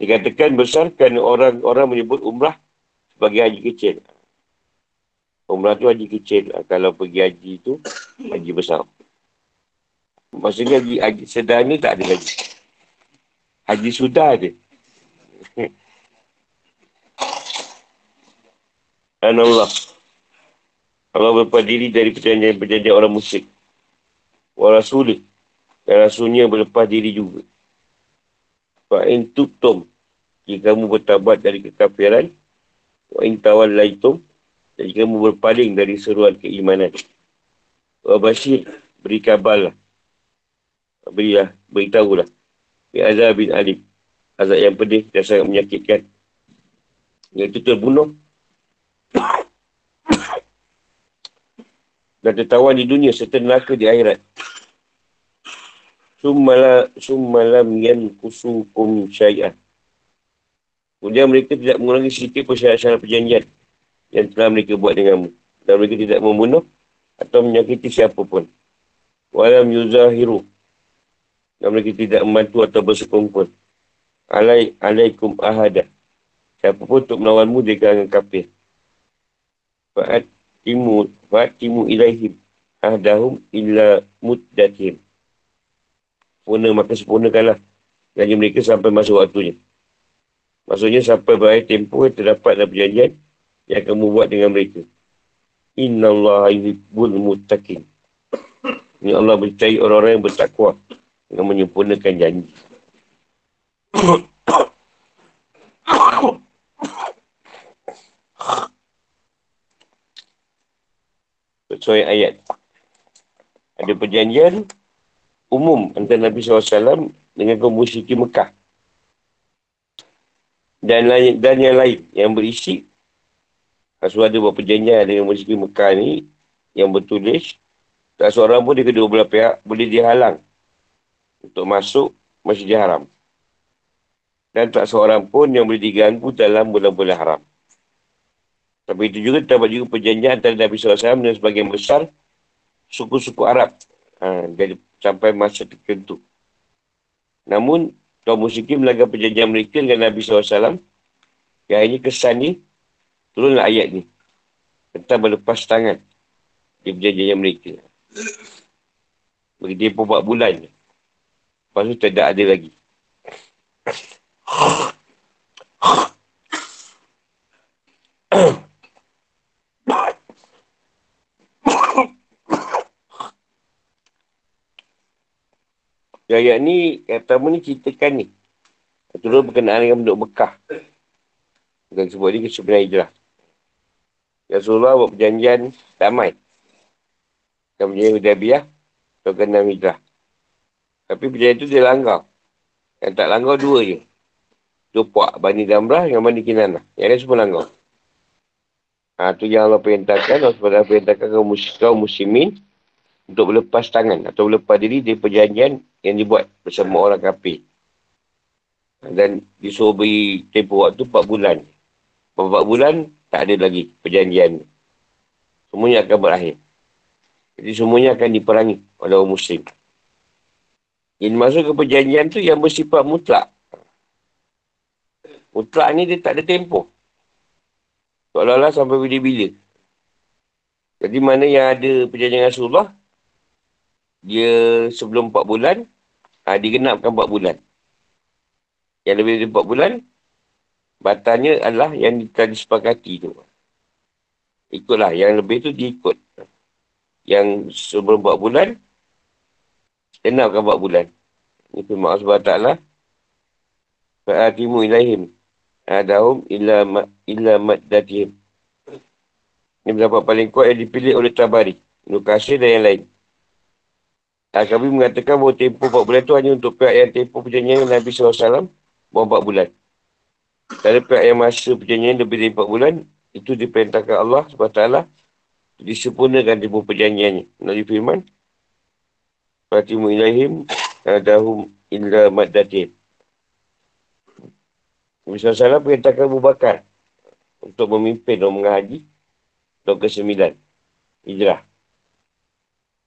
A: Dikatakan besar kerana orang-orang menyebut umrah sebagai haji kecil. Umrah tu haji kecil. Kalau pergi haji tu, haji besar. Maksudnya haji, haji sedar ni tak ada lagi. Haji sudah ada. <laughs> Dan Allah. Allah berlepas diri dari perjanjian-perjanjian orang musyrik. Wa rasulih. Dan rasulnya berlepas diri juga. Fa'in tuktum. Jika kamu bertabat dari kekafiran. Wa'in tawal laitum. Dan jika kamu berpaling dari seruan keimanan. Wa basyir, beri kabar lah. Berilah, beritahulah. Bi azab bin alim. Azab yang pedih dan sangat menyakitkan. Yang itu terbunuh. dan tertawan di dunia serta neraka di akhirat. Summala, summalam yan kusukum syai'ah. Kemudian mereka tidak mengurangi sedikit persyarat-syarat perjanjian yang telah mereka buat denganmu. Dan mereka tidak membunuh atau menyakiti siapa pun. Walam yuzahiru. Dan mereka tidak membantu atau bersekongkol. alai, alaikum ahada. Siapa pun untuk melawanmu dia kalangan kafir. Fa'at timu, fa'at timu ilaihim. Ahdahum illa muddatihim. Sempurna, maka sempurnakanlah. Janji mereka sampai masa waktunya. Maksudnya sampai berakhir tempoh yang terdapat dalam perjanjian yang kamu buat dengan mereka. Inna Allah yuhibbul mutakin. Ini Allah bercaya orang-orang yang bertakwa dengan menyempurnakan janji. Sesuai ayat. Ada perjanjian umum antara Nabi SAW dengan kaum Mekah dan lain dan yang lain yang berisi Rasulullah ada buat perjanjian dengan musyrik Mekah ni yang bertulis tak seorang pun di kedua belah pihak boleh dihalang untuk masuk Masjidil Haram. Dan tak seorang pun yang boleh diganggu dalam bulan-bulan haram. Tapi itu juga terdapat juga perjanjian antara Nabi SAW dan sebagian besar suku-suku Arab. Ha, jadi sampai masa tertentu. Namun kaum musyrikin melanggar perjanjian mereka dengan Nabi SAW. Yang ini kesan ni, turunlah ayat ni. Tentang berlepas tangan di perjanjian mereka. Bagi dia pun buat bulan. Lepas tu tidak ada lagi. Ayat ni, yang pertama ni ceritakan ni. Turun berkenaan dengan penduduk Mekah. Bukan sebut ni kesebenarnya hijrah. Rasulullah buat perjanjian damai. Dan perjanjian Hudabiah, atau kenam hijrah. Tapi perjanjian tu dia langgar. Yang tak langgar dua je. Dua puak, Bani Damrah dengan Bani Kinanah. Yang lain semua langgar. Ha, tu yang Allah perintahkan. Allah perintahkan kaum, kaum muslimin untuk berlepas tangan atau berlepas diri dari perjanjian yang dibuat bersama orang kafir. Dan disuruh beri tempoh waktu 4 bulan. 4 bulan, tak ada lagi perjanjian. Semuanya akan berakhir. Jadi semuanya akan diperangi oleh orang muslim. Ini masuk ke perjanjian tu yang bersifat mutlak. Mutlak ni dia tak ada tempoh. Seolah-olah sampai bila-bila. Jadi mana yang ada perjanjian Rasulullah, dia sebelum 4 bulan, ha, digenapkan 4 bulan. Yang lebih dari 4 bulan, batalnya adalah yang telah disepakati tu. Ikutlah, yang lebih tu diikut. Yang sebelum 4 bulan, genapkan 4 bulan. Ini firman Allah SWT. Fa'atimu ilaihim. Adahum illa, ma, illa maddatihim. Ini pendapat paling kuat yang dipilih oleh Tabari. Nukasir dan yang lain. Kami mengatakan bahawa tempoh 4 bulan itu hanya untuk pihak yang tempoh perjanjian Nabi SAW bahawa 4 bulan. Dari pihak yang masa perjanjian lebih dari 4 bulan, itu diperintahkan Allah SWT disempurnakan tempoh perjanjiannya. Nabi firman, Fatimu ilahim, adahum illa maddatim. Nabi SAW perintahkan Abu Bakar untuk memimpin dan mengahaji tahun ke-9. Hijrah.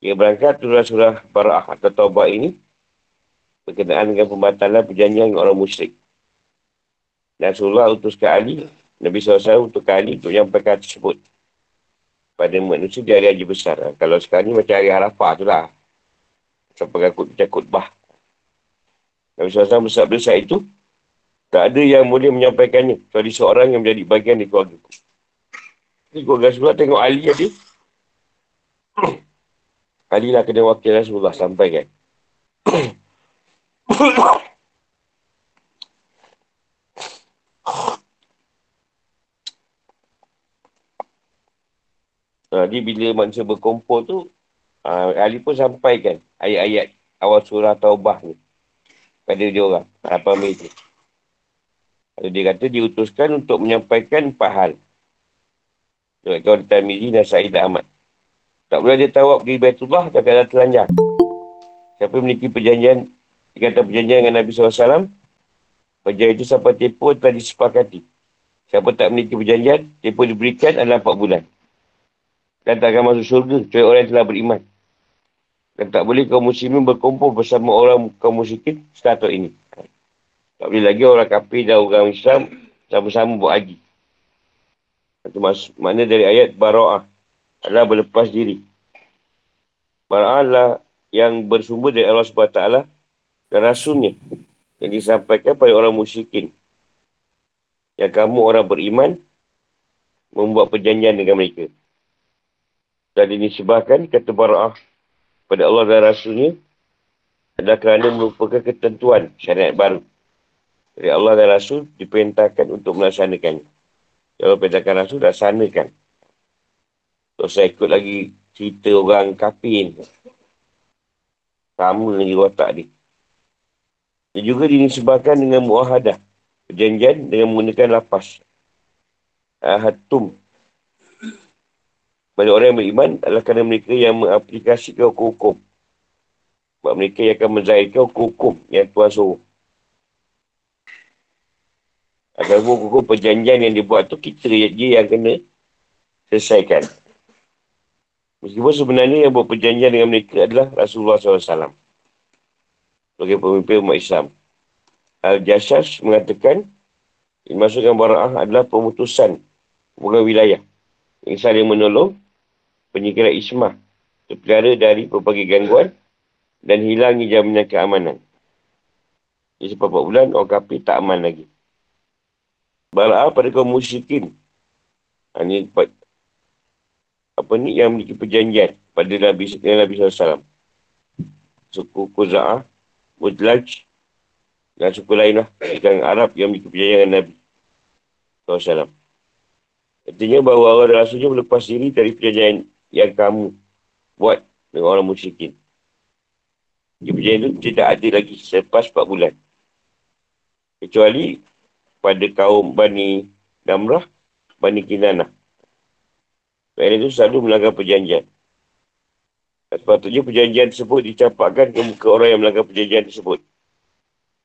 A: Ia berangkat turun surah Bara'ah atau Taubah ini berkenaan dengan pembatalan perjanjian orang musyrik. Dan Rasulullah utuskan Ali, Nabi SAW untuk Ali untuk menyampaikan tersebut pada manusia di hari haji besar. Kalau sekarang ni macam hari Arafah tu lah. Sampai aku baca khutbah. Nabi SAW bersabda saat itu, tak ada yang boleh menyampaikannya kecuali seorang yang menjadi bagian dari keluarga. Jadi keluarga Rasulullah tengok Ali ada, <coughs> Ali lah kena wakil Rasulullah sampai <coughs> Jadi bila manusia berkumpul tu, uh, Ali pun sampaikan ayat-ayat awal surah Taubah ni pada dia orang, apa meja. Lalu dia kata diutuskan untuk menyampaikan empat hal. Sebab kau Tamizi dan Sa'id Ahmad. Tak boleh dia tawab di Baitullah dan keadaan telanjang. Siapa memiliki perjanjian, dikata perjanjian dengan Nabi SAW, perjanjian itu sampai tempoh telah disepakati. Siapa tak memiliki perjanjian, tempoh diberikan adalah 4 bulan. Dan tak akan masuk syurga, kecuali orang yang telah beriman. Dan tak boleh kaum muslimin berkumpul bersama orang kaum musyrikin setatuk ini. Tak boleh lagi orang kafir dan orang Islam sama-sama buat haji. Itu makna dari ayat bara'ah adalah berlepas diri. Bara'ah adalah yang bersumber dari Allah SWT dan Rasulnya yang disampaikan pada orang musyrikin. Yang kamu orang beriman membuat perjanjian dengan mereka. Dan dinisbahkan kata bara'ah pada Allah dan Rasulnya adalah kerana merupakan ketentuan syariat baru. Dari Allah dan Rasul diperintahkan untuk melaksanakannya. Kalau perintahkan Rasul, dah sanakan. Terus saya ikut lagi cerita orang kafir Sama lagi watak dia. Dia juga dinisbahkan dengan muahadah. Perjanjian dengan menggunakan lapas. Ahatum. Pada orang yang beriman adalah kerana mereka yang mengaplikasikan hukum-hukum. Sebab mereka yang akan menzahirkan hukum-hukum yang Tuhan suruh. Agar hukum-hukum perjanjian yang dibuat tu kita je yang kena selesaikan. Meskipun sebenarnya yang buat perjanjian dengan mereka adalah Rasulullah SAW. Sebagai pemimpin umat Islam. Al-Jasas mengatakan, dimasukkan bara'ah adalah pemutusan bukan wilayah. Yang saling menolong, penyikiran ismah, terpelihara dari berbagai gangguan dan hilangnya jaminan keamanan. Jadi sebab 4 bulan, orang kafir tak aman lagi. Bara'ah pada kaum musyrikin. Ha, ini apa ni yang memiliki perjanjian pada Nabi Nabi SAW. Suku Kuza'ah, Mudlaj dan suku lain lah. Ikan Arab yang memiliki perjanjian dengan Nabi SAW. Artinya bahawa Allah Rasulnya melepas diri dari perjanjian yang kamu buat dengan orang musyrikin. Perjanjian itu tidak ada lagi selepas 4 bulan. Kecuali pada kaum Bani Damrah, Bani Kinanah. Kerana itu selalu melanggar perjanjian. Dan sepatutnya perjanjian tersebut dicampakkan ke muka orang yang melanggar perjanjian tersebut.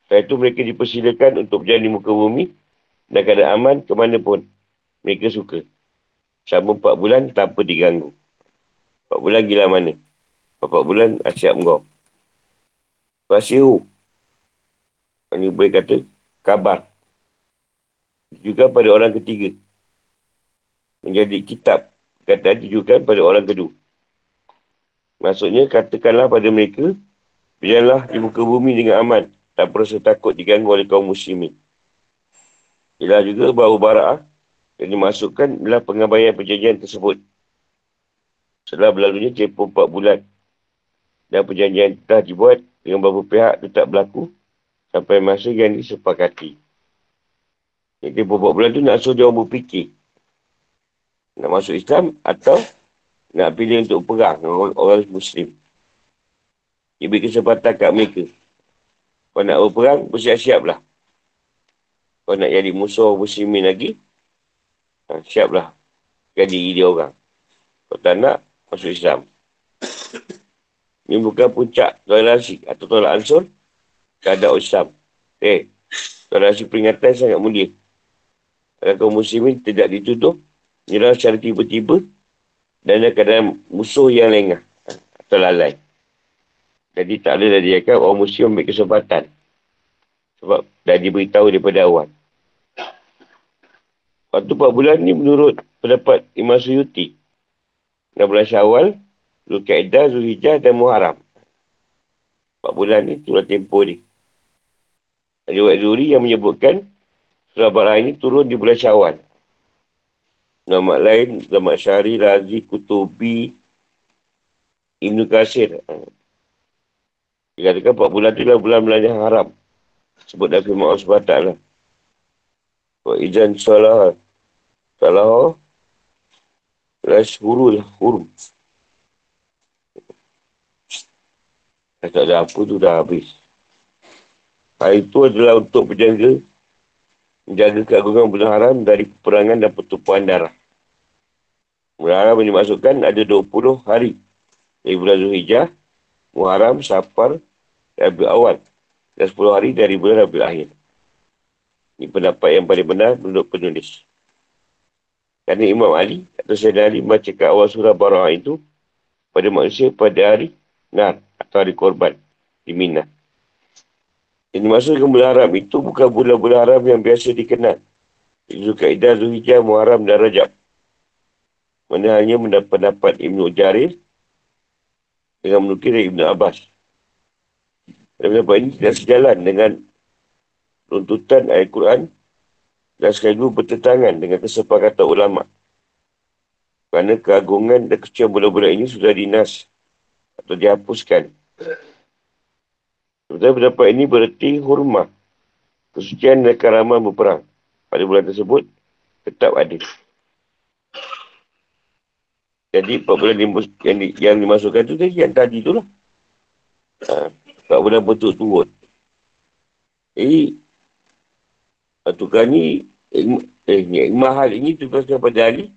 A: Setelah itu mereka dipersilakan untuk berjalan di muka bumi dan keadaan aman ke mana pun mereka suka. Selama empat bulan tanpa diganggu. Empat bulan gila mana? Empat bulan asyik engkau. Fasihu. Ini boleh kata kabar. Juga pada orang ketiga. Menjadi kitab kata ditujukan pada orang kedua. Maksudnya, katakanlah pada mereka, berjalanlah di muka bumi dengan aman, tak perlu takut diganggu oleh kaum muslimin. Ialah juga bahawa bara'ah yang dimasukkan adalah pengabaian perjanjian tersebut. Setelah berlalunya tempoh 4 bulan dan perjanjian telah dibuat dengan beberapa pihak tetap berlaku sampai masa yang disepakati. Jadi 4 bulan tu nak suruh dia orang berfikir nak masuk Islam atau nak pilih untuk perang dengan orang, Muslim. Dia beri kesempatan kat mereka. Kalau nak berperang, bersiap-siap lah. Kalau nak jadi musuh muslimin lagi, ha, siaplah jadi dia orang. Kalau tak nak, masuk Islam. Ini bukan puncak toleransi atau tolak ansur keadaan Islam. Eh, toleransi peringatan sangat mulia. Kalau kaum muslimin tidak ditutup, Nyerah secara tiba-tiba dan dalam keadaan musuh yang lengah atau lalai. Jadi tak ada dia kan orang muslim ambil kesempatan. Sebab dah diberitahu daripada awal. Waktu 4 bulan ni menurut pendapat Imam Suyuti. 6 bulan syawal, Zulkaidah, Zulhijjah dan Muharram. 4 bulan ni itulah tempoh ni. Wad Zuri yang menyebutkan surah Barah ini turun di bulan syawal. Nama lain, Zaman Syari, Razi, Kutubi, Ibn Qasir. Dia katakan 4 bulan tu lah bulan-bulan yang haram. Sebut dah firman Allah SWT lah. Wa izan salah. Salah. Las hurul hurum. Tak ada apa tu dah habis. Hari itu adalah untuk berjaga menjaga keagungan bulan haram dari peperangan dan pertumpahan darah. Bulan haram yang dimasukkan ada 20 hari dari bulan Zuhijjah, Muharram, Safar, Rabiul Awal dan 10 hari dari bulan Rabiul Akhir. Ini pendapat yang paling benar menurut penulis. Kerana Imam Ali atau Sayyidina Ali membacakan awal surah Bara'ah itu pada manusia pada hari Nar atau hari korban di Minah. Yang dimaksudkan bulan haram itu bukan bulan-bulan haram yang biasa dikenal. Zulkaidah, Zulhijjah, Muharram dan Rajab. Mana hanya pendapat Ibn Jarir dengan menukir Ibn Abbas. Dan pendapat ini tidak sejalan dengan runtutan ayat Quran dan sekaligus bertentangan dengan kesepakatan ulama. Kerana keagungan dan kesucian bulan-bulan ini sudah dinas atau dihapuskan. Sebenarnya pendapat ini berarti hormat, kesucian dan karaman berperang pada bulan tersebut tetap ada. Jadi empat bulan yang, yang, yang dimasukkan tu tadi yang tadi tu lah. Ha, empat bulan betul turun. Jadi, tukar ni, eh, ni mahal ini tugaskan pada Ali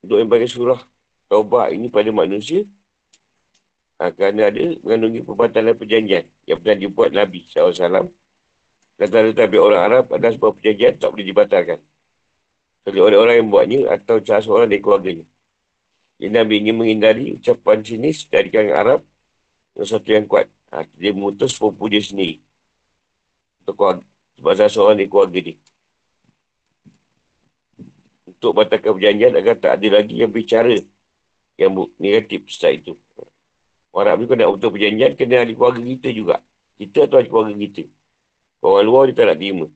A: untuk yang bagi surah Taubah ini pada manusia Ha, kerana ada mengandungi pembatalan perjanjian yang pernah dibuat Nabi SAW. Dan tanda tabi orang Arab ada sebuah perjanjian tak boleh dibatalkan. Jadi orang-orang yang buatnya atau salah seorang dari keluarganya. Jadi Nabi ingin menghindari ucapan sini dari kalangan Arab yang satu yang kuat. Ha, dia memutus sepupu dia sendiri. Untuk keluarga, sebab salah seorang dari keluarga dia. Untuk batalkan perjanjian agar tak ada lagi yang bicara yang negatif setelah itu. Orang Arab ni kalau nak betul perjanjian, kena ahli keluarga kita juga. Kita atau ahli keluarga kita. Orang luar dia tak nak terima.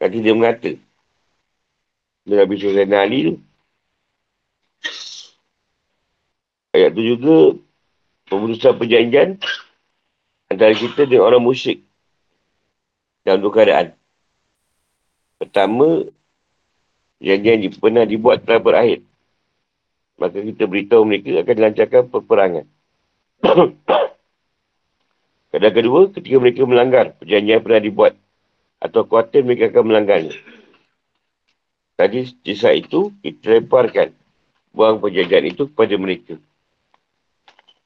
A: Nanti dia mengata. Dia Nabi Sulaiman Ali tu. Ayat tu juga, pemutusan perjanjian antara kita dengan orang musyrik dalam dua keadaan. Pertama, perjanjian yang pernah dibuat telah berakhir. Maka kita beritahu mereka akan dilancarkan peperangan. <coughs> Kadang kedua, ketika mereka melanggar perjanjian yang pernah dibuat atau khawatir mereka akan melanggarnya. Tadi di saat itu, kita lemparkan buang perjanjian itu kepada mereka.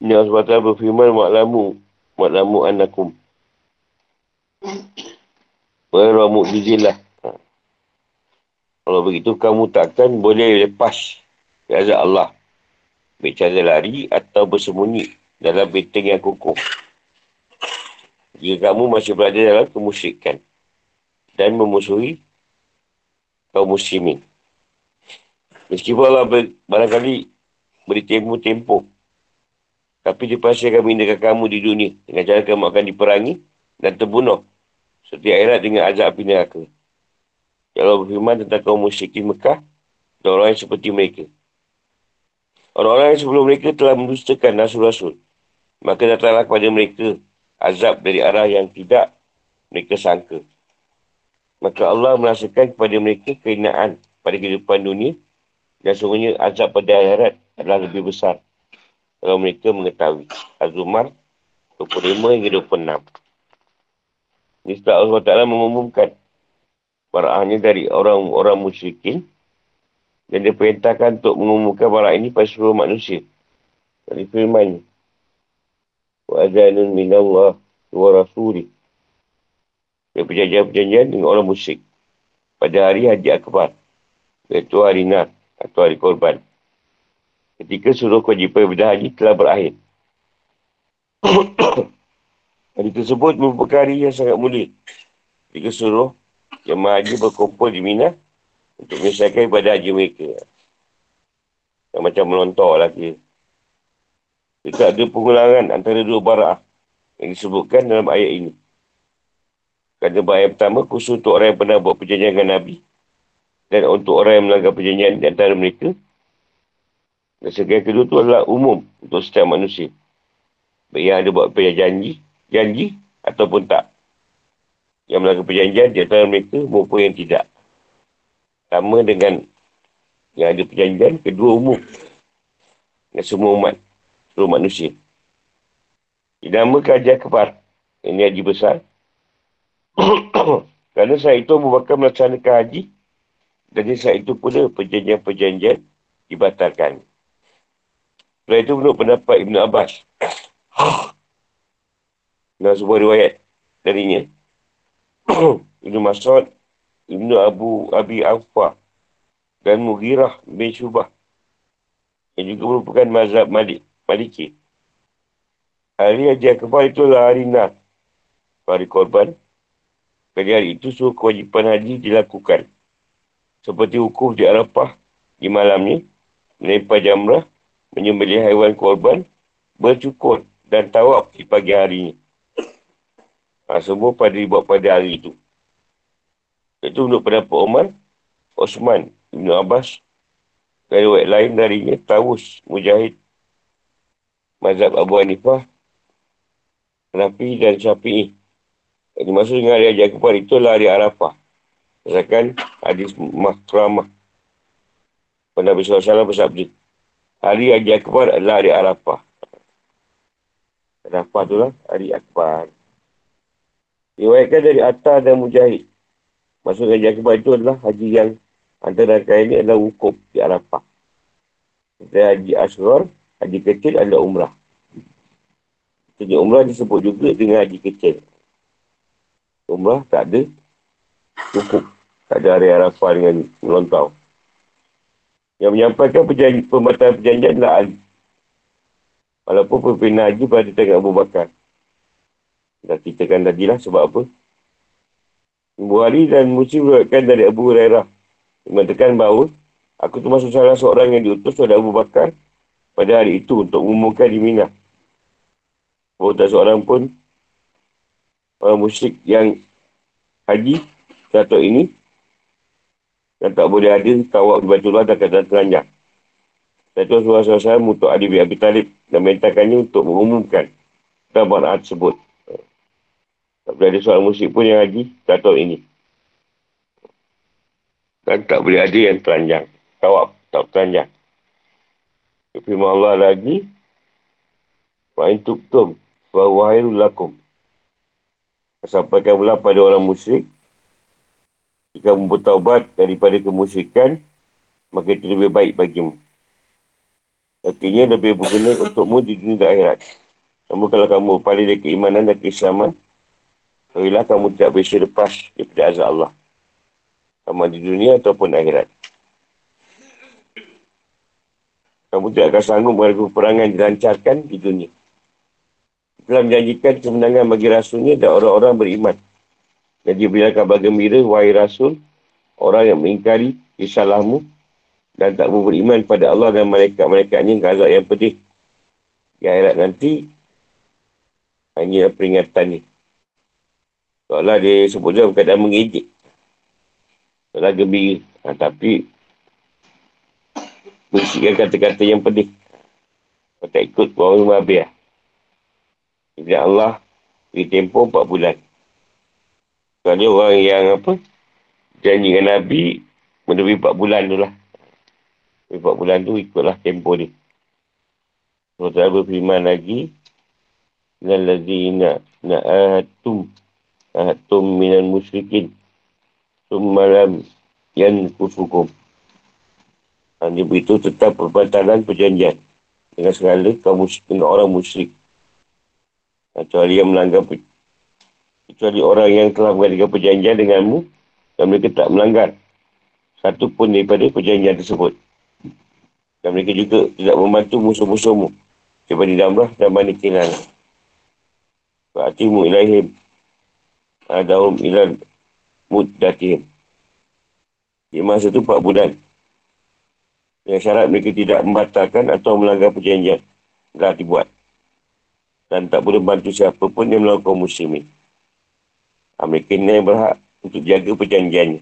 A: Ini Allah SWT berfirman, Maklamu, maklamu anakum. <coughs> Wa mu'jizilah. Kalau begitu, kamu takkan boleh lepas ke Allah. Bicara lari atau bersembunyi dalam benteng yang kukuh. Jika kamu masih berada dalam kemusyrikan dan memusuhi kaum muslimin. Meskipun Allah ber, barangkali beri tempo-tempo. Tapi dia pasti akan meninggalkan kamu di dunia. Dengan cara kamu akan diperangi dan terbunuh. Setiap akhirat dengan azab api neraka. Allah berfirman tentang kaum musyrikin Mekah dan orang yang seperti mereka. Orang-orang yang sebelum mereka telah mendustakan rasul-rasul. Maka datanglah kepada mereka azab dari arah yang tidak mereka sangka. Maka Allah merasakan kepada mereka keinaan pada kehidupan dunia dan sungguhnya azab pada akhirat adalah lebih besar kalau mereka mengetahui. Az-Zumar 25 hingga 26. Ini setelah Allah Ta'ala mengumumkan barahannya dari orang-orang musyrikin dan dia perintahkan untuk mengumumkan barang ini pada seluruh manusia. Dari firman wa azanun min Allah wa rasuli. Dia perjanjian-perjanjian dengan orang musyrik pada hari Haji Akbar. Iaitu hari Nar atau hari korban. Ketika seluruh kewajipan ibadah haji telah berakhir. <coughs> hari tersebut merupakan hari yang sangat mulia. Ketika seluruh jemaah haji berkumpul di Mina untuk menyelesaikan ibadah haji mereka. Yang macam melontar lah kira. Jika ada pengulangan antara dua bara'ah yang disebutkan dalam ayat ini. Kerana ayat pertama khusus untuk orang yang pernah buat perjanjian dengan Nabi dan untuk orang yang melanggar perjanjian di antara mereka. Dan sekian kedua itu adalah umum untuk setiap manusia. Baik yang ada buat perjanjian janji, janji ataupun tak. Yang melanggar perjanjian di antara mereka maupun yang tidak. Sama dengan yang ada perjanjian, kedua umum. Dengan semua umat seluruh manusia. Dinamakan Haji Akbar. Ini haji besar. <coughs> Kerana saat itu Abu Bakar melaksanakan haji. Dan saat itu pula perjanjian-perjanjian dibatalkan. Setelah itu menurut pendapat Ibn Abbas. <coughs> Dan sebuah riwayat darinya. <coughs> Ibn Mas'ud, Ibn Abu Abi Awfa dan Mughirah bin Shubah. Yang juga merupakan mazhab Malik. Maliki. Hari Haji Akbar itulah hari Nas. hari korban. Pada hari itu, suruh kewajipan haji dilakukan. Seperti hukum di Arafah di malamnya, melempar jamrah, menyembelih haiwan korban, bercukur dan tawaf di pagi harinya. Ha, semua pada dibuat pada hari itu. Itu untuk pendapat Omar, Osman, Ibn Abbas, dari wet lain darinya, Tawus, Mujahid, Mazhab Abu Hanifah, Nafi dan Syafi'i. Yang dimaksud dengan hari Haji Akbar itu adalah hari Arafah. Misalkan hadis mahkamah. Nabi SAW bersabda. Hari Haji Akbar adalah hari Arafah. Arafah tu lah hari Akbar. Diwayatkan dari Atta dan Mujahid. Maksud Haji Akbar itu adalah haji yang antara kali ini adalah wukuf di Arafah. Dan Haji Asghar, haji kecil adalah umrah. Jadi umrah disebut juga dengan haji kecil. Umrah tak ada wukuf. Tak ada hari Arafah dengan melontau. Yang menyampaikan perjanji, pembatalan perjanjian adalah Ali. Walaupun pemimpin haji pada tangan Abu Bakar. Dah ceritakan tadi lah sebab apa. Buhari dan Muslim berkata dari Abu Hurairah. Mengatakan bahawa aku termasuk salah seorang yang diutus oleh Abu Bakar pada hari itu untuk mengumumkan di Mina. Bahawa tak seorang pun orang musyrik yang haji satu ini yang tak boleh ada tawak di Batullah dan kata telanjang. Satu Rasulullah SAW untuk Ali bin Abi Talib dan mintakannya untuk mengumumkan tabarat tersebut. Tak boleh ada seorang musyrik pun yang haji tahu ini. Dan tak boleh ada yang telanjang. Tawab, tak telanjang. Firman Allah lagi. Wa tuktum wa wahairul lakum. Sampaikan pula pada orang musyrik. Jika bertaubat daripada kemusyrikan, maka itu lebih baik bagimu. Artinya lebih berguna untukmu di dunia akhirat. Namun kalau kamu paling dari keimanan dan keislaman, Kalilah kamu tidak bisa lepas daripada azab Allah. Sama di dunia ataupun akhirat. Kamu tidak akan sanggup menghadapi perangan dilancarkan di dunia. Telah menjanjikan kemenangan bagi rasulnya dan orang-orang beriman. Jadi berilah kabar gembira, wahai rasul, orang yang mengingkari kisalahmu dan tak beriman pada Allah dan malaikat-malaikatnya ke azab yang pedih. Di akhirat nanti, hanya peringatan ni. Seolah dia sebut dia berkaitan mengejek. Seolah gembira. Ha, tapi, berisikan kata-kata yang pedih. Kau tak ikut bahawa rumah habis lah. Jadi Allah, di tempoh 4 bulan. Kalau orang yang apa, janji dengan Nabi, menepi 4 bulan tu lah. 4 bulan tu ikutlah tempoh dia. Kalau berfirman lagi, Lallazina na'atum ahatum minal musyrikin. Summalam yang kusukum dan dia beritahu tentang perbatalan perjanjian dengan segala kaum dengan orang musyrik. Kecuali yang melanggar kecuali orang yang telah mengadakan perjanjian denganmu dan mereka tak melanggar. Satu pun daripada perjanjian tersebut. Dan mereka juga tidak membantu musuh-musuhmu. Daripada damrah dan manikinan Fa'atimu ilaihim adahum ilal muddatihim. Di masa itu 4 bulan. Dengan syarat mereka tidak membatalkan atau melanggar perjanjian. Telah dibuat. Dan tak boleh bantu siapa pun yang melakukan muslimin. Mereka ini yang berhak untuk jaga perjanjiannya.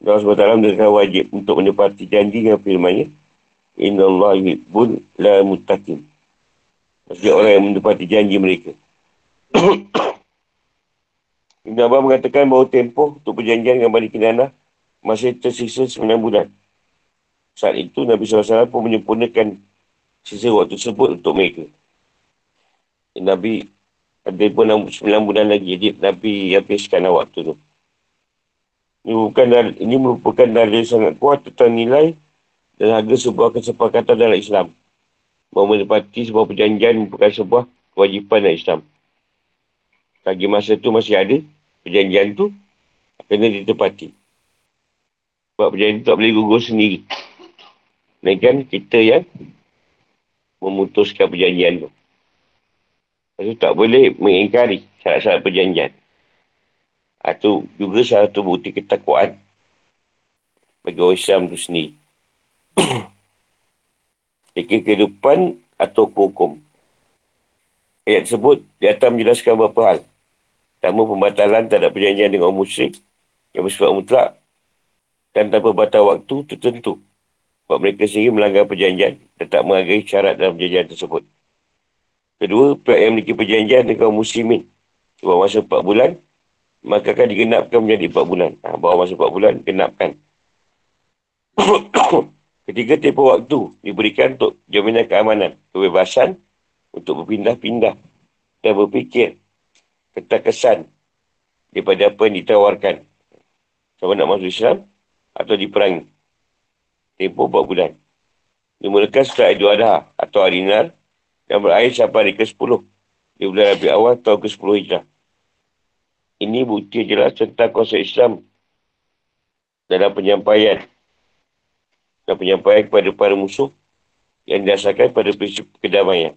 A: Allah SWT mendekat wajib untuk menepati janji dengan firmannya. Inna Allah yuhibbun la mutakim. Maksudnya orang yang menepati janji mereka. <coughs> Ibn Abbas mengatakan bahawa tempoh untuk perjanjian dengan Bani Kinana masih tersisa 9 bulan. Saat itu Nabi SAW pun menyempurnakan sisa waktu tersebut untuk mereka. Nabi ada pun 9 bulan lagi. Jadi Nabi habiskan waktu tu. Ini merupakan, ini merupakan dalil sangat kuat tentang nilai dan harga sebuah kesepakatan dalam Islam. Bahawa menepati sebuah perjanjian merupakan sebuah kewajipan dalam Islam. Lagi masa tu masih ada, perjanjian tu kena ditepati. Sebab perjanjian tu tak boleh gugur sendiri. Dan kan kita yang memutuskan perjanjian tu. Itu tak boleh mengingkari syarat-syarat perjanjian. Itu juga salah satu bukti ketakuan bagi orang Islam itu sendiri. <clears throat> Fikir kehidupan atau hukum. Ayat tersebut di atas menjelaskan beberapa hal. Pertama, pembatalan tak ada perjanjian dengan orang musyrik yang bersifat mutlak dan tanpa batal waktu tertentu. Sebab mereka sendiri melanggar perjanjian dan tak menghargai syarat dalam perjanjian tersebut. Kedua, pihak yang memiliki perjanjian dengan kaum muslimin. Sebab masa 4 bulan, maka akan digenapkan menjadi 4 bulan. Ha, bahawa masa 4 bulan, genapkan. <coughs> Ketiga, tempoh waktu diberikan untuk jaminan keamanan, kebebasan untuk berpindah-pindah dan berfikir kesan daripada apa yang ditawarkan. Sama nak masuk Islam atau diperangi. Tempoh 4 bulan. Dimulakan setelah Idul Adha atau hari Nar yang berakhir sampai hari ke-10 di bulan Rabi awal tahun ke-10 Hijrah. Ini bukti jelas tentang konsep Islam dalam penyampaian dan penyampaian kepada para musuh yang didasarkan pada prinsip kedamaian,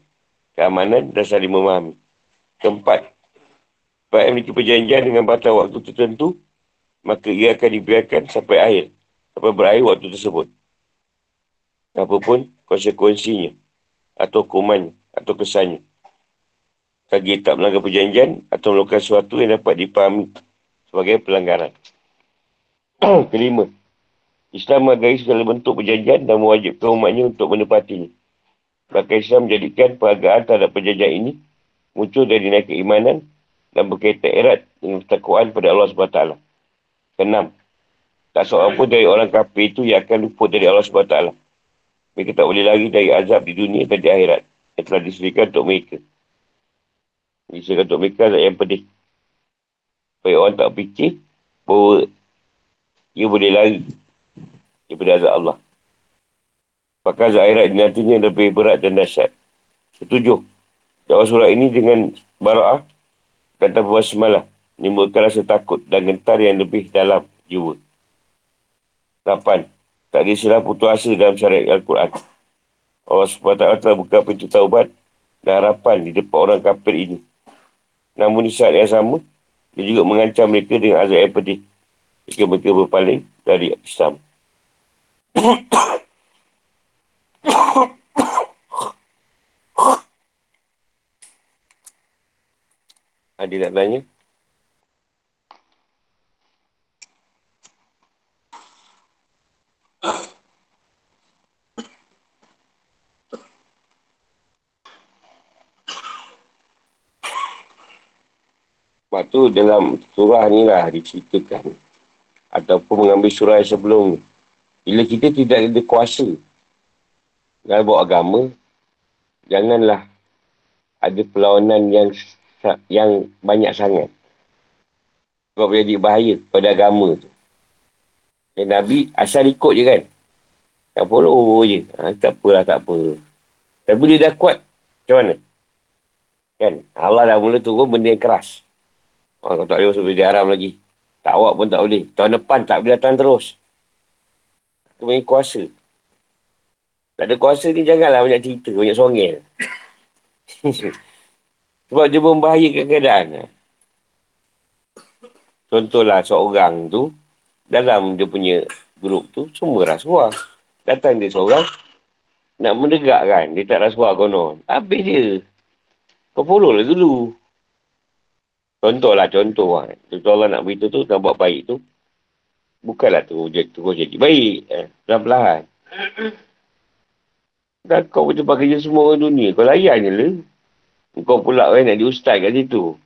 A: keamanan dan saling memahami. Keempat, Baik memiliki perjanjian dengan batas waktu tertentu, maka ia akan dibiarkan sampai akhir, sampai berakhir waktu tersebut. Apapun konsekuensinya atau hukumannya atau kesannya. Bagi tak melanggar perjanjian atau melakukan sesuatu yang dapat dipahami sebagai pelanggaran. <clears throat> Kelima, Islam menghargai segala bentuk perjanjian dan mewajibkan umatnya untuk menepatinya. Bahkan Islam menjadikan penghargaan terhadap perjanjian ini muncul dari naik keimanan dan berkaitan erat dengan ketakwaan pada Allah SWT. Kenam, tak seorang pun dari orang kafir itu yang akan luput dari Allah SWT. Mereka tak boleh lari dari azab di dunia dan di akhirat yang telah disediakan untuk mereka. Disediakan untuk mereka azab yang pedih. Supaya orang tak fikir bahawa ia boleh lari daripada azab Allah. Maka azab akhirat nantinya lebih berat dan dahsyat. Setuju. Dakwah surah ini dengan bara'ah kata buah semalah menimbulkan rasa takut dan gentar yang lebih dalam jiwa. 8. Tak ada silah putus asa dalam syariat Al-Quran. Allah SWT telah buka pintu taubat dan harapan di depan orang kafir ini. Namun di saat yang sama, dia juga mengancam mereka dengan azab yang pedih jika mereka berpaling dari Islam. <coughs> Ada nak tanya? Sebab tu dalam surah ni lah diceritakan. Ataupun mengambil surah yang sebelum ni. Bila kita tidak ada kuasa dalam buat agama, janganlah ada perlawanan yang yang banyak sangat. Sebab jadi bahaya pada agama tu. Dan Nabi asal ikut je kan. Tak follow je. Ha, tak apalah, tak apa. Tapi dia dah kuat. Macam mana? Kan? Allah dah mula turun benda yang keras. Oh, kau tak boleh masuk bilik haram lagi. Tak awak pun tak boleh. Tahun depan tak boleh datang terus. Itu punya kuasa. Tak ada kuasa ni janganlah banyak cerita, banyak songel. <laughs> Sebab dia membahayakan keadaan. Contohlah seorang tu, dalam dia punya grup tu, semua rasuah. Datang dia seorang, nak mendegak kan, dia tak rasuah konon. Habis dia. Kau follow lah dulu. Contoh lah, contoh lah. Contoh Allah nak beritahu tu, nak buat baik tu. Bukanlah tu, dia tu jadi baik. Eh, pelan-pelan. Dan kau tempat kerja semua orang dunia. Kau layan je lah. Kau pula kan nak diustaz kat situ.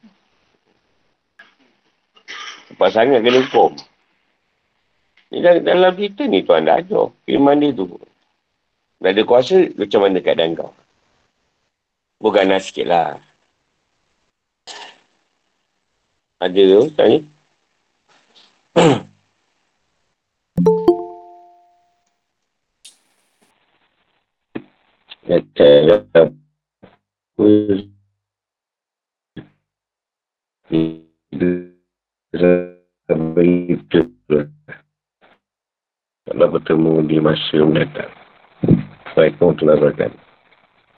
A: Cepat sangat kena hukum. Ni dalam, dalam kita ni tuan dah ajar. Firman dia tu. Dah ada kuasa, macam mana keadaan kau? Bukan sikit lah. Ada tu tanya. Kata apa? Kalau bertemu di masa mendatang. Assalamualaikum warahmatullahi wabarakatuh.